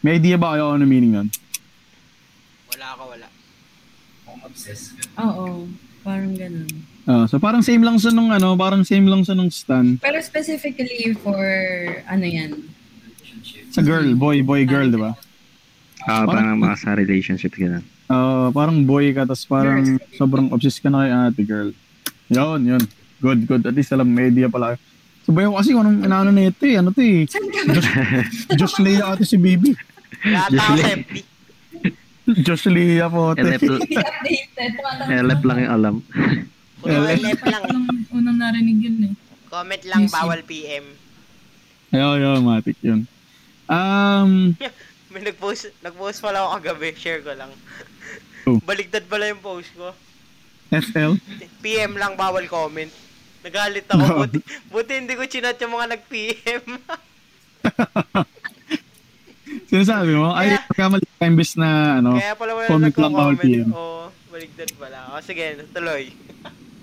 May idea ba kayo ano meaning nun? Wala ka, wala. Kung obsessed ka. Oo. Parang ganun. Ah, so parang same lang sa nung ano, parang same lang sa nung stan. Pero specifically for, ano yan? Relationship. Sa girl, boy, boy, girl, di ba? Ah, Parang- parang mga sa relationship, gano'n. Ah, parang boy ka, tapos parang sobrang obsessed ka na kay ate girl. Yun, yun. Good, good. At least alam, idea pala. So, bayo kasi kung anong inaano na ito eh. Ano to eh? Josh Leah ate si sa FB. Josh Leah po. ate. LF. LF lang yung alam. LF lang. Unang, unang narinig yun eh. Comment lang, bawal PM. Ayun, ayun, matik yun. Um, May nag-post, nag-post pala ako kagabi. Share ko lang. Oh. Baligtad pala yung post ko. FL. PM lang, bawal comment. Nagalit ako. Buti, buti hindi ko chinat yung mga nag-PM. Sinasabi mo, ay, Kaya- kamali ka imbes na, ano, Kaya pala wala comment lang bawal. PM. Oo, baligtad pala. O sige, tuloy.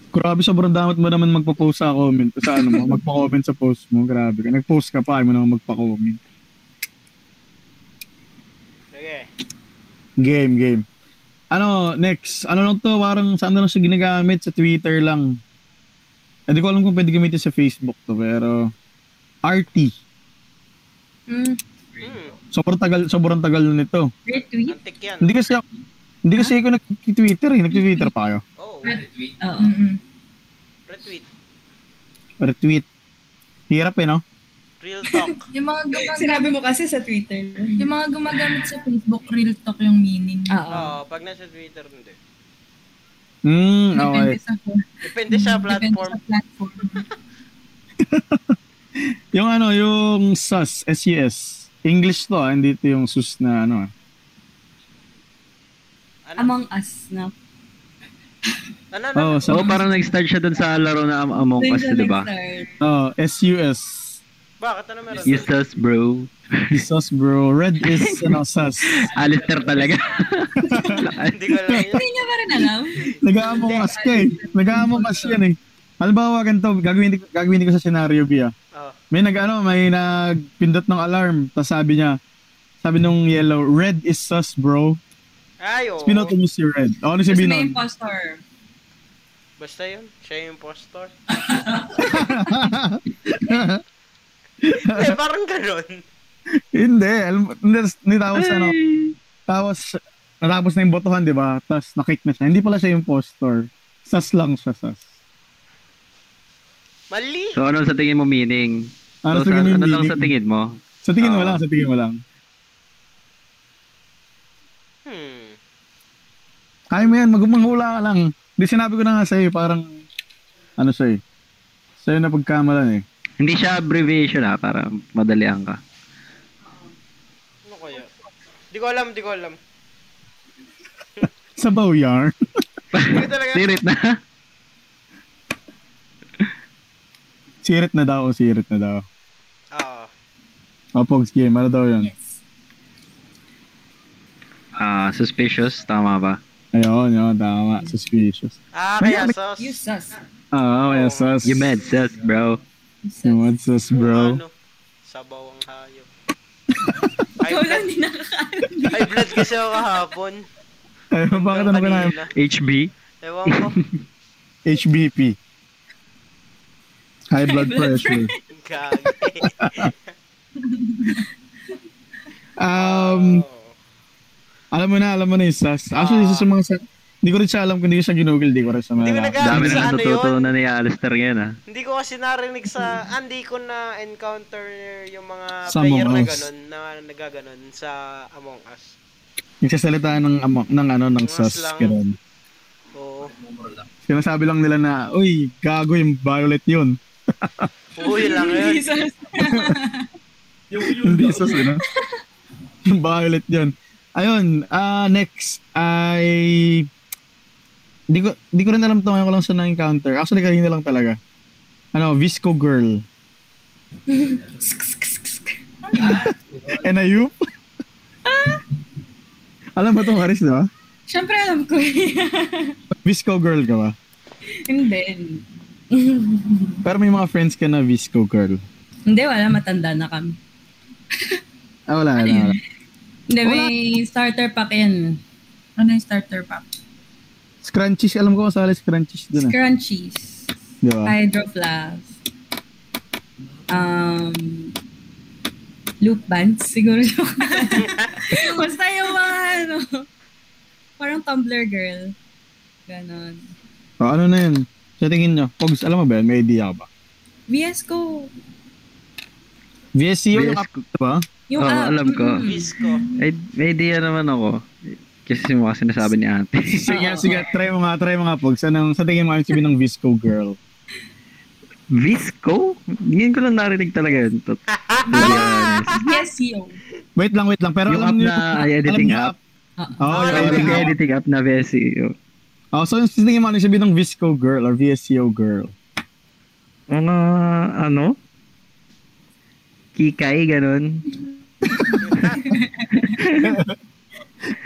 grabe sobrang damot mo naman magpo-post sa comment, sa ano mo, magpa-comment sa post mo, grabe ka. Nag-post ka pa, ayaw mo naman magpa-comment. Sige. Game, game. Ano, next. Ano lang to, parang saan na lang siya ginagamit? Sa Twitter lang. Hindi ko alam kung pwede gamitin sa Facebook to, pero RT. Mm, Sobrang tagal, sobrang tagal na nito. retweet? antik yan. Hindi kasi ako, hindi kasi ako nag-Twitter eh. Nag-Twitter pa kayo. Oo, Retweet. Oo. Mm-mm. retweet. Retweet. Hirap eh, no? Real talk. Yung mga gumagamit, Sinabi mo kasi sa Twitter. yung mga gumagamit sa Facebook, real talk yung meaning. Oo. Oo, pag nasa Twitter, hindi. Depende okay. sa Depende sa platform. Depende sa platform. Yung ano, yung SUS, S-U-S. English to ah, hindi ito yung SUS na ano ah. Ano? Among Us na. Ano, ano? Oh, so, Oo, parang nag-start siya dun sa laro na Am- Among Doon Us, di ba? oh, S-U-S. Bakit? Ano meron? Useless, bro. SUS bro. Red is ano, SUS. Alistair talaga. Hindi ko alam. Hindi niya pa rin alam. Nag-aamong kas ka eh. Nag-aamong kas yan eh. Halimbawa, ganito, gagawin, gagawin ko sa scenario B ah. Oh. May nag ano, may nagpindot ng alarm. Tapos sabi niya, sabi nung yellow, red is sus bro. Ay, oo. Tapos pinoto niyo si red. O, ano Kasi sabihin may nun? impostor. Basta yun. Siya yung impostor. eh, parang ganun. Hindi. Alam, mo, hindi, hindi tapos ano, tapos, natapos na yung botohan, di ba? Tapos nakick na siya. Hindi pala siya yung impostor. Sus lang siya, sus. Mali. So, ano sa tingin mo meaning? Ano, so, sa ano lang meaning? sa tingin mo? Sa tingin mo Ah. lang, sa tingin mo lang. Hmm. Kaya mo yan, magmanghula ka lang. Di sinabi ko na nga sa'yo, parang, ano eh. Sa'yo na pagkamalan eh. Hindi siya abbreviation ha, para madalian ka. Kaya? Di ko alam, di ko alam. Ko talaga. Sirit na. Sirit na daw, sirit na daw. Oo. O, Pogs game, ano daw yun? Yes. Ah, suspicious, tama ba? Ayun, yun, tama. Suspicious. Ah, May- kaya may- sus. You sus. Oo, oh, yes, sus. You mad sus, bro. You What's sus, bro? Ano, sabaw ang hayop. Ikaw high, lang blood, din nakakaano. high blood kasi ako kahapon. Ayun, bakit ano ka na? HB? Ewan ko. HBP. High blood pressure. Gagi. Um, Oo. alam mo na, alam mo na yung sus. Actually, isa sa mga. Hindi ko rin siya alam kung hindi ko siya ginugol. Hindi ko rin sa mga... Hindi ko nag- Dami Sa na ano natututunan ni Alistair ngayon, ah. Hindi ko kasi narinig sa, ah, hindi ko na encounter yung mga Sa player Among na ganun, na nagaganon sa Among Us. Nagsasalita ng, amo- ng ano, ng sus. Ganun. Oo. Sinasabi lang nila na, uy, gago yung violet yun. Uy, lang yun. Jesus. Hindi sus, ano? yung violet yun. Ayun, ah next ay... Di ko, di ko rin alam to ngayon ko lang sa na-encounter. Actually, kanina lang talaga. Ano, Visco Girl. NIU? alam mo itong Haris, di ba? Siyempre alam ko. Visco Girl ka ba? Hindi. Pero may mga friends ka na Visco Girl. Hindi, wala. Matanda na kami. Ah, wala, wala, wala. Hindi, may starter pack yan. Ano yung starter pack? Scrunchies, alam ko kasali scrunchies dun ah. Scrunchies. Di ba? Hydro flask. Um, loop bands, siguro yung Basta yung mga ano, parang Tumblr girl. Ganon. O, ano na yun? Sa tingin nyo, Pogs, alam mo ba yun? May idea ka ba? VS ko. VSCO yung VS app, di ba? Yung Oo, app. alam ko. mm. Visco. May, may idea naman ako. Kasi yung mga sinasabi ni ate. Sige, sige, try mo nga, try mo nga, Pogs. Anong, sa tingin mo, ano sabihin ng Visco Girl? Visco? Ngayon ko lang narinig talaga yun. To. Yes, yo. Wait lang, wait lang. Pero Yung alam app niyo, na alam editing niyo app. Oo, oh, Ah, yung editing Yung app. editing app na VSC. Oh, so yung tingin mo, ano sabihin ng Visco Girl or VSCO Girl? Mga, ano? Kikay, ganun.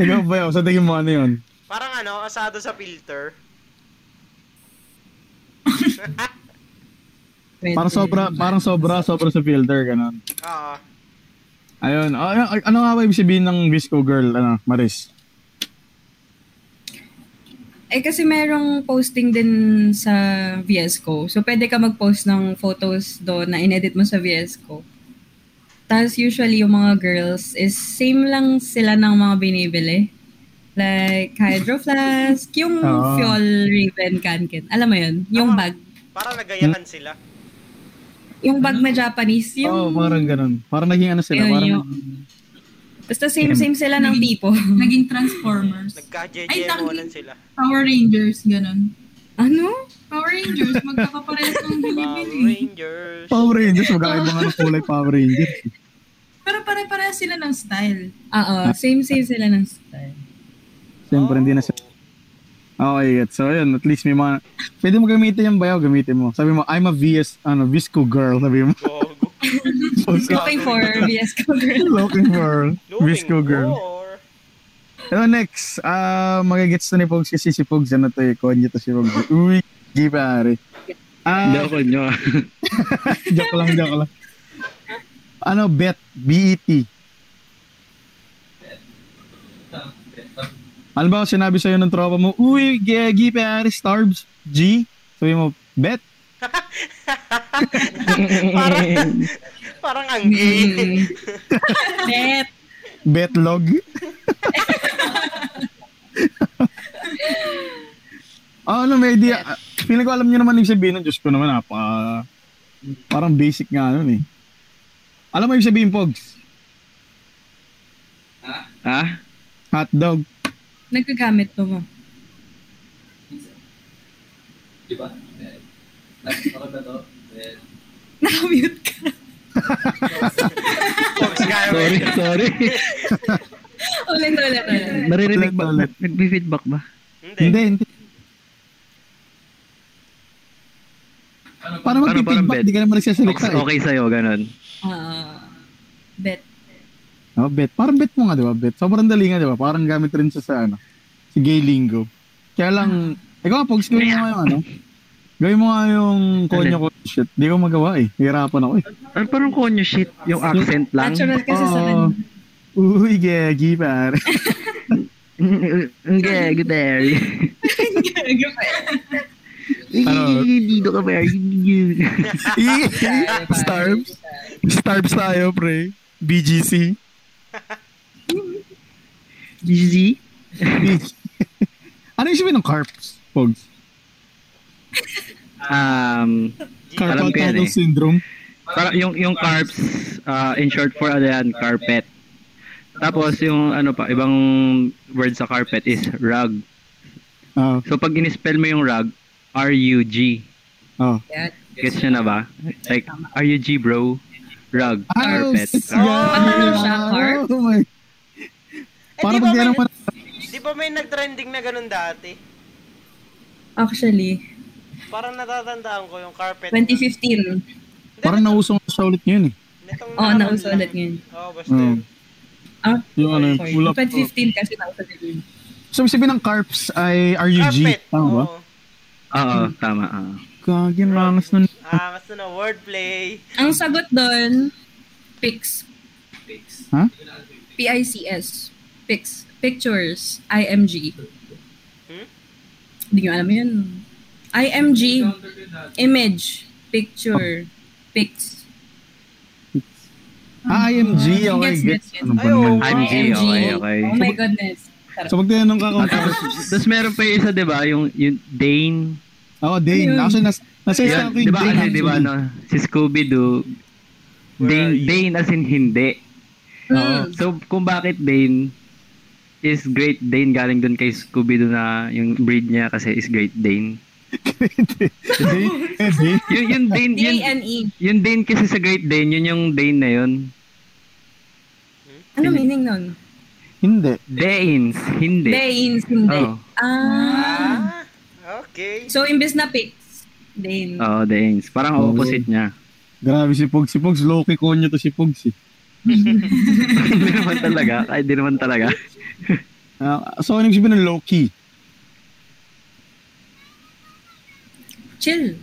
Ikaw ba yun? Sa tingin mo, ano yun? Parang ano, asado sa filter. Parang sobra, parang sobra, sobra sa filter, ganun. Oo. Ayun. Oh, ano, ano nga ba ibig sabihin ng Visco Girl, ano, Maris? Eh kasi merong posting din sa VS Code. So pwede ka mag-post ng photos doon na inedit mo sa VS Code. Tapos usually yung mga girls is same lang sila ng mga binibili. Like Hydro Flask, yung Oo. Fuel Raven Kanken. Alam mo yun? Yung Ah. bag. Parang nagayahan sila. Yung bag na Japanese. Oo, oh, Yung, parang ganun. Parang naging ano sila, Yun, parang... yun. Basta same-same sila ng tipo. Naging Transformers. Ay, Nagka-JJ-monan sila. Power Rangers, ganun. ano? Power Rangers, magkakaparehas ng Power. Rangers. Power Rangers, magkakaiba nga ng kulay Power Rangers. Pero pare-parehas sila ng style. Oo, same-same sila ng style. Siyempre, hindi na sila... Okay, get. So, yun, at least may mga... Pwede mo gamitin yung bayaw, gamitin mo. Sabi mo, I'm a VS, ano, Visco girl, sabi mo. Looking for VS Code. Looking for Visco girl. So, next, ah, magagets to ni Pogs kasi si Pogs, ano to eh, konyo to si Pogs. Uy, di pare. Ah, Hindi ako nyo. joke lang, joke lang. Ano, bet, B-E-T. Alam ba, sinabi sa'yo ng tropa mo, uy, Gagi, pare, Starbs, G. Sabi mo, bet. parang, parang ang gay. Bet. Betlog. oh, ano, may idea. Ah, Feeling ko alam niyo naman yung sabihin ng Diyos ko naman, napaka... Parang basic nga nun eh. Alam mo yung sabihin, Pogs? ha? Hotdog. Nagkagamit po mo. Di ba? Nakakot na to. Then, Nakamute ka. Sorry, sorry. Ulit, ulit, ulit. Naririnig ba? Ulit. Nag-feedback ba? Hindi. Hindi, hindi. Para mag-feedback, bet? di ka naman nagsasalita Okay, eh. okay sa'yo, ganun. Ah, bet. Oh, bet. Parang bet mo nga, di ba? Bet. Sobrang dali nga, di ba? Parang gamit rin siya sa ano, si gay lingo. Kaya lang, ikaw, pag gawin mo nga yung ano, gawin mo nga yung konyo ko shit. Di ko magawa eh. Hirapan ako eh. Ano parang konyo shit, yung accent lang. Natural kasi sa Oo. kanya. Uy, gagi, pare. Ang good there. Ano? Dito ka ba? Starbs. Starbs tayo, pre. BGC. GZ? ano yung sabihin ng carps, Pogs? Um, Carpal tunnel eh. syndrome. para yung yung carbs uh, in short for ano yan, carpet. Tapos yung ano pa, ibang word sa carpet is rug. Ah, So pag in-spell mo yung rug, R-U-G. ah. Gets nyo na ba? Like, R-U-G bro. Rug. Carpet. sis, Carpet. gagi. Ano siya, carp? Oh my. Eh, di Parang ba pag may, yan naman, di ba may nag-trending na ganun dati? Actually, Parang natatandaan ko yung carpet. 2015. parang nausong na siya ulit ngayon eh. Nitong Oo, oh, nauso ulit ngayon. Oo, basta Oo. yun. Ah, Yung ano, pull up. 2015 kasi nauso ulit yun. So, sabihin ng carps ay RUG. Carpet. Tama ba? Oo. Oo, tama. ah. Gagi, ang rangas nun. Ah, gusto na wordplay. Ang sagot doon, pics. Ha? P-I-C-S. Pics. Pictures. I-M-G. Hmm? Hindi nyo alam yun. I-M-G. Image. Picture. Pics. Ah, IMG. Okay, Gets, gets. Ano ba? IMG, okay, okay. Oh my goodness. So, pag tinanong ka kung Tapos meron pa yung isa, di ba? Yung, yung Dane. Oo, Dane. Ayun. Actually, nas, nasa isa Yan, ako yung di ba? Dane. Kasi, di ba, no? Si Scooby-Doo. Dane? Dane as in hindi. Oo. So, kung bakit Dane is Great Dane galing dun kay Scooby-Doo na yung breed niya kasi is Great Dane. Yung, yung Dane, yun, D-A-N-E. yung Dane kasi sa Great Dane, yun yung Dane na yun. Ano meaning nun? Hindi. Danes, hindi. Danes, hindi. Oo. Ah. Ah, okay. So, imbes na pics, Dane. Oo, Danes. Parang Oo. opposite niya. Grabe si Pogs. Si Pogs, low-key konyo to si Pogs eh. hindi naman talaga. Kahit di naman talaga. Ah, so, ano yung sabihin ng low-key? Chill.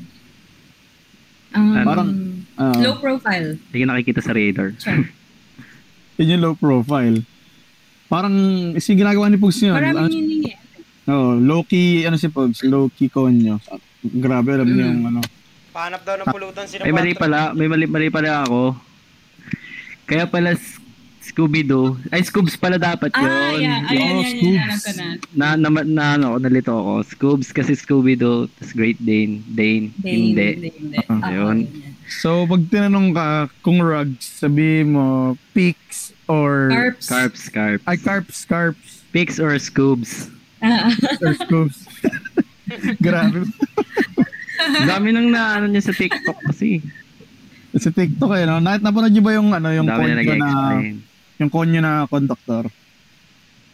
Um, Parang, ah. low profile. Hindi ka nakikita sa radar. Yun yung low profile. Parang, si ginagawa ni Pogs yun. Maraming Ano, eh. oh, low-key, ano si Pogs? Low-key konyo. Grabe, alam niyo yung ano. Pahanap daw ng pulutan sino May mali pala. May mali, mali pala ako. Kaya pala Scooby-Doo. Ay, Scoobs pala dapat yun. Ah, yeah. Oh, Ayan, yan, yan. Ko na. na, na, na, ano, nalito ako. Scoobs kasi Scooby-Doo, Great Dane, Dane, Dane, hindi. Dane. Ah, Oo, yun. So, pag tinanong ka kung rugs, sabihin mo, peaks or... Carps. Carps, carps. Ay, carps, carps. Pigs or Scoobs? Ah, Or scoops. Grabe. Ang dami nang na, ano niya sa TikTok kasi. Sa TikTok eh, no? Nakit napanood niyo ba yung, ano, yung dami na konyo na, nag-explain. yung konyo na conductor?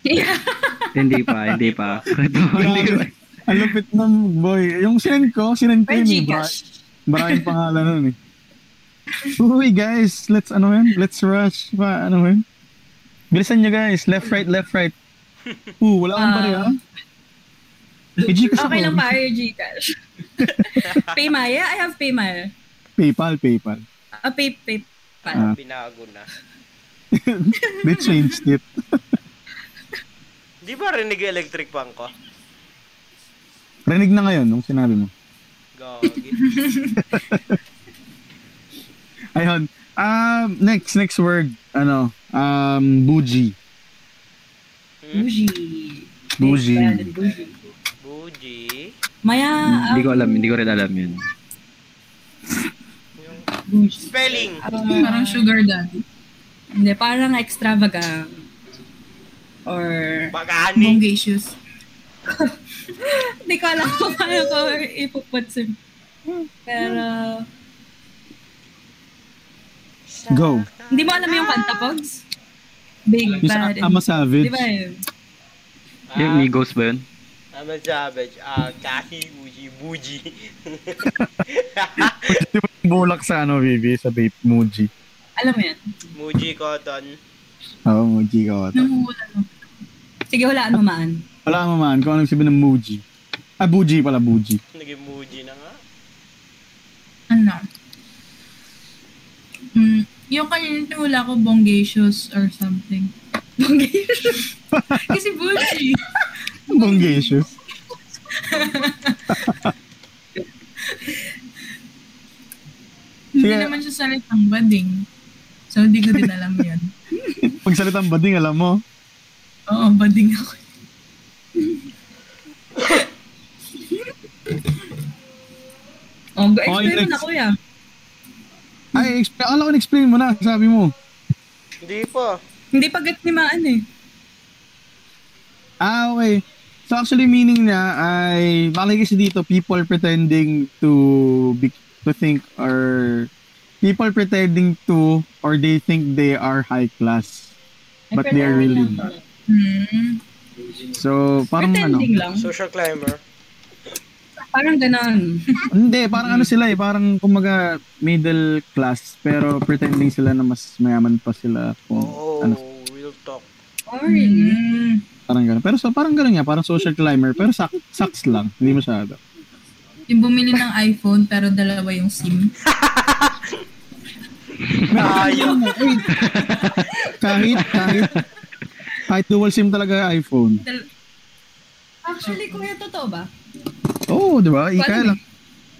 hindi pa, hindi pa. Hindi Grabe. Ang lupit ng boy. Yung sinend ko, sinend ko yun eh. Maraming pangalan nun eh. Uy guys, let's ano yun? Let's rush. Pa, ano yun? Bilisan nyo guys. Left, right, left, right. Uh, wala akong Ah. bari ha. May Gcash Okay ako. lang pa your Gcash. Paymaya? I have Paymaya. Paypal, Paypal. Ah, pay, pay, Ah. Binago na. They changed it. Di ba rinig yung electric fan ko? Rinig na ngayon nung sinabi mo. Gagi. Ayun. Um, next, next word. Ano? Um, bougie. Bougie. Bougie. Bougie. Bougie. Maya, Hindi ko alam, hindi ko rin alam yun. bougie. Spelling. Parang sugar daddy. Hindi, parang extravagant. Or, Bagani. Bongacious. hindi ko alam kung paano ko ipuput sa... Pero, Go. hindi mo alam yung kanta, Pogs? Big, Yung sa bad, Ama and... Savage. Di ba yun? Yung Ah, Migos ba yun? I'm a savage. Ah, kasi Uji Buji. Di ba yung bulak sa ano, Vivi? Sa vape, Muji. Alam mo yan. Muji Cotton. Oo, oh, Muji ka ata. Sige, hulaan mo maan. Wala mo man kung anong sabi ng Muji. Ah, Buji pala, Buji. Naging Muji na nga. Ano? Mm, yung kanina hula ko bongacious or something. Bongacious. Kasi bulgy. Bongacious. Hindi naman siya salitang bading. So, hindi ko din alam yun. Pagsalitang bading, alam mo. Oo, bading ako. Oh, go Okay, explain mo na, next. Ay, explain, alam ko, explain mo na, sabi mo. Hindi pa. Hindi pagat ni maan eh. Ah, okay. So actually meaning niya ay malay kasi dito people pretending to be to think or people pretending to or they think they are high class but they are really not. Hmm. So parang ano Pretending lang. Social climber. Parang ganon. hindi parang ano sila eh parang kumaga middle class pero pretending sila na mas mayaman pa sila kung Oo, ano real talk. Oh, really? Hmm. parang ganun. Pero so parang ganun nga parang social climber pero sak sucks lang hindi masyado. Yung bumili ng iPhone pero dalawa yung SIM. Ayaw. kahit kahit kahit dual SIM talaga yung iPhone. Actually, kuya, totoo ba? Oo, oh, di ba? Eh, Kaya lang,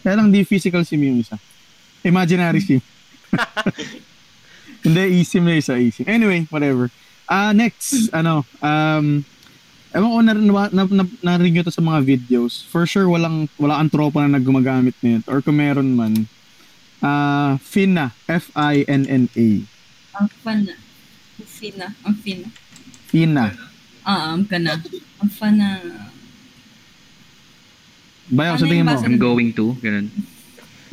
kaya lang di physical SIM yung isa. Imaginary SIM. Hindi, eSIM na isa, eSIM. Anyway, whatever. Ah, next, ano, um, ewan ko na, na, na, na, narinig nyo to sa mga videos. For sure, walang, wala ang tropa na naggumagamit nito. Or kung meron man, ah, FINA, F-I-N-N-A. Ang fun na. Ang fina. Ang fina. FINA. Ah, ang kana. Ang fun na. Sa Ano tingin yung mo? I'm going to, ganun.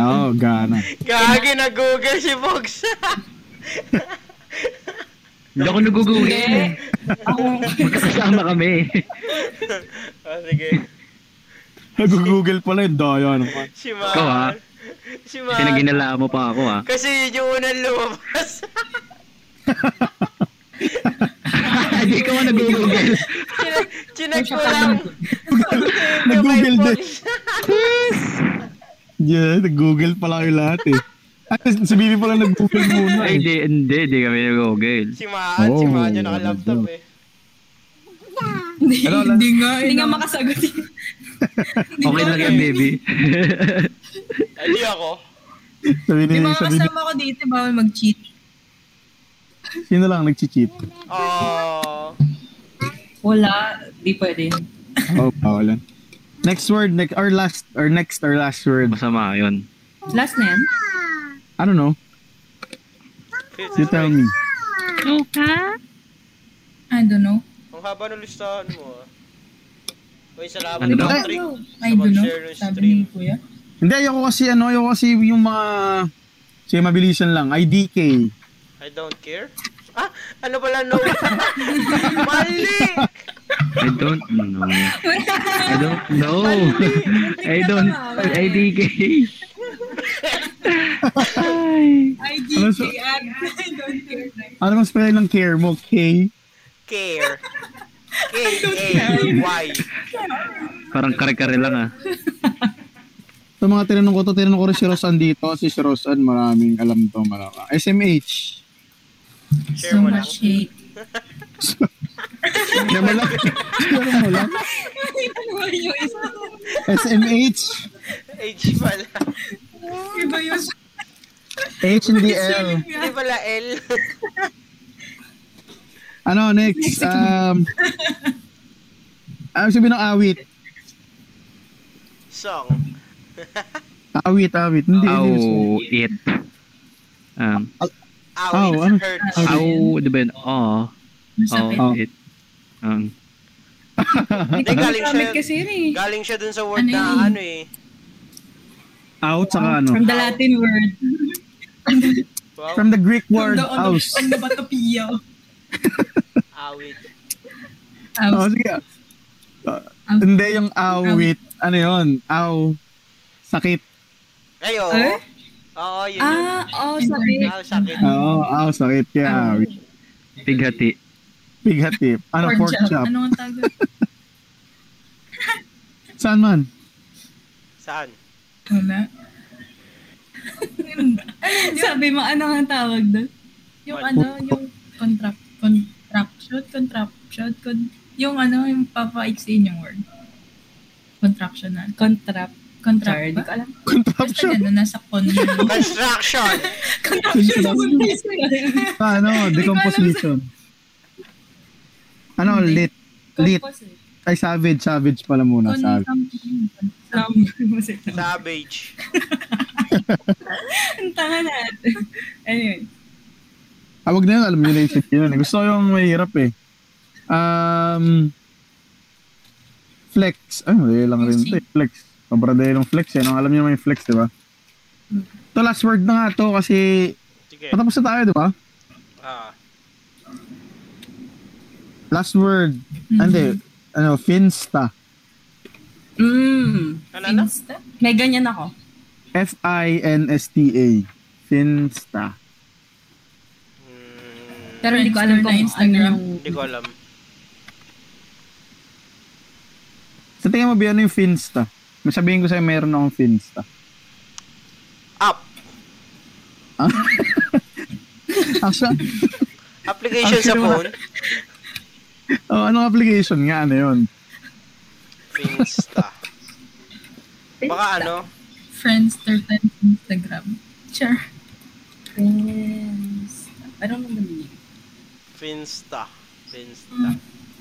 Oo, oh, gana. Gagi na Google si Box. Hindi ako nagugugil. Magkakasama kami. ah, sige. Nag-google pala yun. Daya naman. Si Ikaw, ha? Si Man. Pinaginala mo pa ako ah. Kasi yun yung unang lumabas. Hindi ka mo nagugugil. Chinek ko lang. Nag-google din. Yeah, nag-google pala kayo lahat eh. At si Bibi pala nag-google muna Ay, eh. hindi, hindi, hindi kami nagugugil. Si si Oh, Man yung naka-laptop eh. Hindi, Ano, Hindi nga. hindi eh, nga no? makasagot. Okay lang yan, baby. Hindi ako. Sabi ni, sabi ni, kasama ko dito, bawal mag-cheat. Sino lang nag-cheat? Oh. Wala. Di pwede. Oh, bawalan. Next word, next, or last, or next, or last word. Masama yun. Last na yan. I don't know. You tell me. I don't know. Ang haba ng listahan mo ah. Uy, salamat Ano daw? Patrick. I don't know. ng Sabi ni Kuya. Hindi, ayoko kasi, ano, ayoko kasi yung mga, sige, mabilisan lang. IDK. I don't care. Ah, ano pala no? Mali! I don't know. I don't know. I don't, IDK. Ay. Ano sa, ano bang spelling ng care mo? K? Care. K-A-Y. Parang kare-kare lang ah. Sa mga tinanong ko to, tinanong ko rin si Rosan dito. Si si Rosan, maraming alam to. Malaka. SMH. Share So mo lang. much hate. Ano mo lang? Ano mo lang? SMH. H pala. Iba yung H hindi L. Hindi pala L. Ano, next? Um, ano sabihin ng awit? Song. Awit, awit. Hindi, hindi. Ow, it. Um, Ow, Ow, it ano? hurts. ow, di ba yun? Oh, masakit. oh, it. Um, Hindi, galing siya. Kasi yun eh. Galing siya dun sa word Ano na yun? ano eh. Out, saka ano? From the Latin word. Wow. From the Greek word, From the- on house. On the batopia. Awit. Oh, sige. Uh, hindi yung awit. Ano yun? Aw. Sakit. Ay, oo. Eh? Oo, yun. Ah, oh, sakit. Ah. Oo, ah, sakit kaya. Pighati. Pighatip. Ano, pork chop. Ano ang tawag? Saan man? Saan? Wala. Sabi mo, ano ang tawag doon? Yung ano, yung contract, contraction, contraction, con, yung ano, yung papaiksin yung word. Contractional. Contract. Contract Sorry, di ko alam. Basta Contraption. gano'n, nasa con. Construction! Ah, ano, decomposition. Ano, lit. Lit. Ay, savage. Savage pala muna. Savage. Savage. Ang tanga natin. Anyway. Ah, wag na yun. Alam niyo na yung yun. Gusto ko yung mahirap eh. Um, flex. Ay, madali lang rin eh. Flex. Sobrang dali lang flex eh. No? Alam niyo yung flex, di ba? Ito last word na nga to kasi Sige. patapos na tayo, di ba? Ah. Last word. Hindi. Ano, finsta. Mm. Ano na? Insta? May ganyan ako. F-I-N-S-T-A. Finsta. Hmm, Pero hindi ko alam na kung ano Instagram. yung... Hindi ko alam. Sa tingin mo, ba ano yung finsta? Masabihin ko sa'yo, meron akong finsta. App. Asa? Application sa Actually, phone. oh, anong application nga? Ano yun? Finsta. Baka ano? Friendster times Instagram. Sure. Friends. I don't know the meaning. Finsta. Finsta.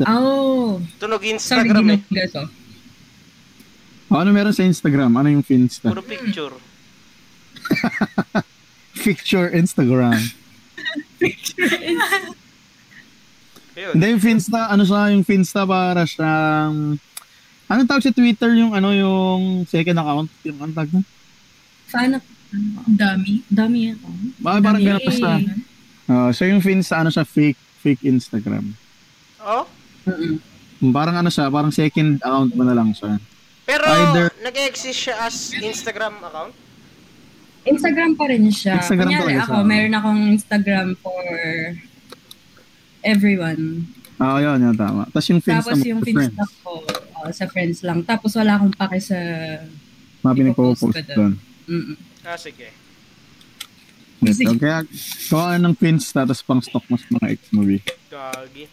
Oh. Tunog Sorry, Instagram eh. ginuga Oh, ano meron sa Instagram? Ano yung finsta? Puro picture. Picture Instagram. Ayun. Hindi, yung finsta, ano siya, yung finsta para siyang... Anong tawag sa Twitter yung ano yung second account? Yung anong tawag na? Fan of... Ang dami. Dami ako. Baka parang ganun basta. Oh, so yung finsta, ano siya, fake, fake Instagram. Oh? Mm-mm. Parang ano siya, parang second account mo na lang siya. Pero Either- nag-exist siya as Instagram account? Instagram pa rin siya. Instagram Kunyari ako, siya. meron akong Instagram for everyone. Oo, oh, yun, yun, tama. Tapos yung finsta Tapos yung sa Finsta friends. ko, uh, sa friends lang. Tapos wala akong pake sa... Mga pinagpo-post doon. Mm-mm. Ah, sige. So, kaya, kuha ng finsta, tapos pang stock mo sa mga ex-movie. Gagi.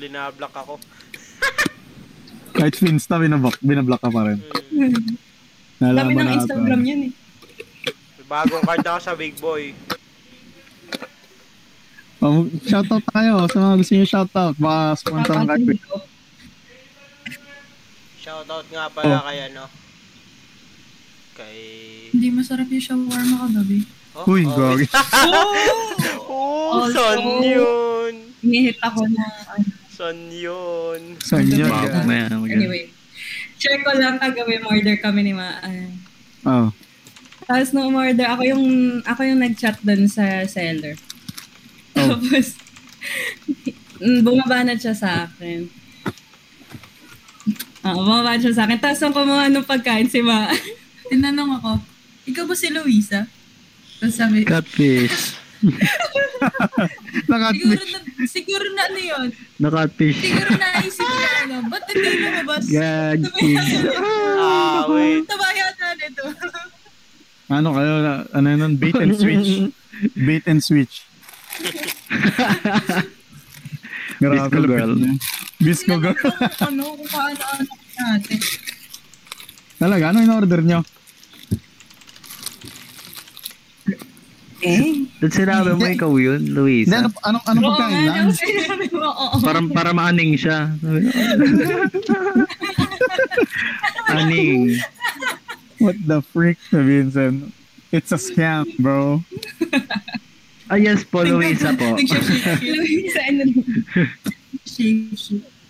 Linablock ako. Kahit finsta, binablock, binablock ka pa rin. Hmm. Dami ng na Instagram yun eh. May bagong card ako sa Big Boy. Oh, shoutout tayo sa mga gusto nyo shoutout. Baka sponsor ng kayo. Shoutout nga pala kay ano. Kay... Hindi masarap yung shawarma ka, gabi. Oh, Uy, oh. gagi. Oh, Also- son yun. Inihit ako na... ano. Son yun. Man. Anyway. Share ko lang kagabi order kami ni Ma. ah. Oh. Tapos nung umorder, ako yung ako yung nag-chat dun sa seller. Oh. Tapos, mm, bumaba na siya sa akin. Oo, bumaba na siya sa akin. Tapos nung kumuha ng pagkain si Ma. Tinanong ako, ikaw ba si Luisa? Tapos sabi, Catfish. siguro Nakatwitch. na, siguro na ano yun. Na-catfish. Siguro naisip niya ano, ba't hindi lumabas? Gagi. Ah, wait. Taba yata nito. Ano kayo? Ano yun? Bait and switch. Bait and switch. Grabe, girl. Disco girl. ano, kung paano-ano natin. Talaga, ano in order nyo? Eh? Doon sinabi mo ikaw yun, Hindi, Luisa. ano, anong, anong pagkain lang? ano, sinabi mo, oo. Para, para maaning siya. Ko, Aning. What the freak, Vincent? It's a scam, bro. Ah, yes po, Luisa po. Luisa, ano.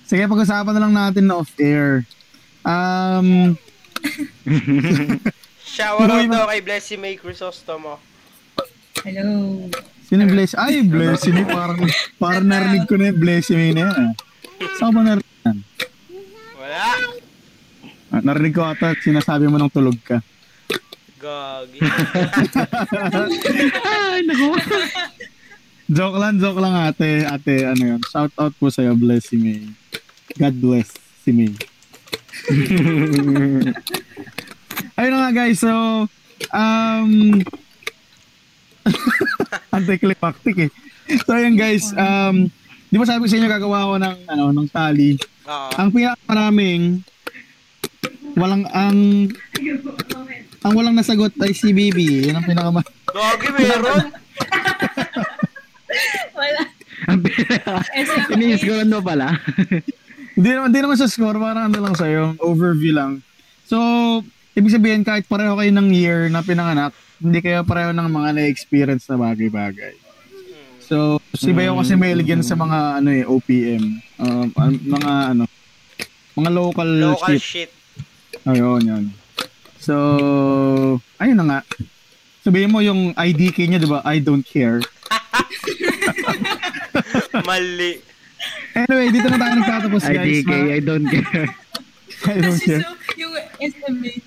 Sige, pag-usapan na lang natin na off-air. Um, Shout out daw kay Blessy May Crisostomo. Hello. sino Bless? Ay, Bless me. Parang, parang narinig ko na yung Bless me na yan. Saan ba narinig yan? Wala. Ah, narinig ko ata at sinasabi mo ng tulog ka. Gagi. Ay, naku. Joke lang, joke lang ate. Ate, ano yun. Shout out po sa'yo. Bless si May. God bless si May. Ayun na nga guys. So, um, anticlimactic eh. So ayun guys, um, di ba sabi ko sa inyo gagawa ako ng, ano, ng tali. Oo. Ang pinakamaraming walang ang ang walang nasagot ay si Baby. Yan ang pinakama Gagi, meron. Wala. Ang Ini-scrollan mo pala. Hindi naman, hindi naman sa score, parang ano lang sa'yo, overview lang. So, ibig sabihin, kahit pareho kayo ng year na pinanganak, hindi kayo pareho ng mga na-experience na bagay-bagay. So, si Bayo kasi may ligyan sa mga ano eh, OPM. Um, an- mga ano, mga local, Local shit. shit. Ayun, yun. So, ayun na nga. Sabihin mo yung IDK niya, di ba? I don't care. Mali. Anyway, dito na tayo nagtatapos, guys. IDK, Ma- I don't care. I don't care. so, yung SMH.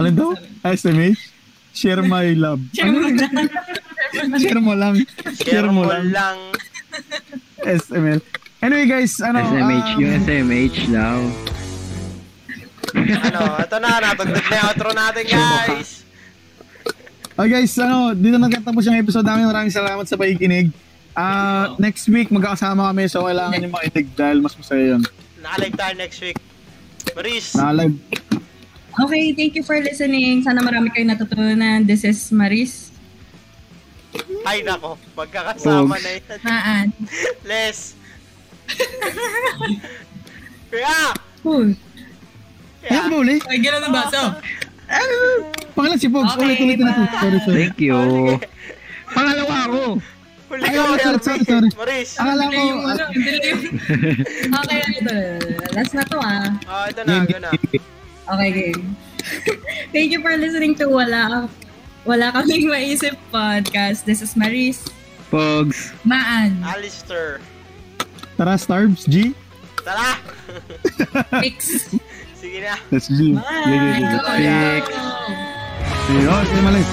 Ano daw? SMH? Share my love. Share mo lang. Share mo lang. Share mo lang. SML. Anyway guys, ano, SMH, um, yung SMH daw. Ano, ito na, natugtog na yung outro natin, guys. oh guys, ano, dito nagtatapos yung episode namin. Maraming salamat sa pakikinig. Ah, next week magkakasama kami so kailangan niyo makinig dahil mas masaya yun. Nakalive tayo next week. Maris, Na-live. Okay, thank you for listening. Sana marami kayo natutunan. This is Maris. ay nako, magkakasama Pogs. na yan. Maan. Les. Kaya, Cool. Ayun ba uli? Ay, gano'n na ba? So, Pangalan si Pogs. Okay, Ulit-ulit na. bye. Sorry, sorry. Thank you. Pangalawa ako. huli Ay, ka, sorry, Hermie. sorry, sorry. Maris. Akala ko, yung ano. Okay, ito. Last na to ah. Ah, ito na, ito na. Okay, game. Thank you for listening to Wala Wala Kaming Maisip Podcast. This is Maris. Pogs. Maan. Alistair. tara, Starbs, G. Tara! Mix. Sige na. That's G. Bye! Six. Sige, oh, sige, malis.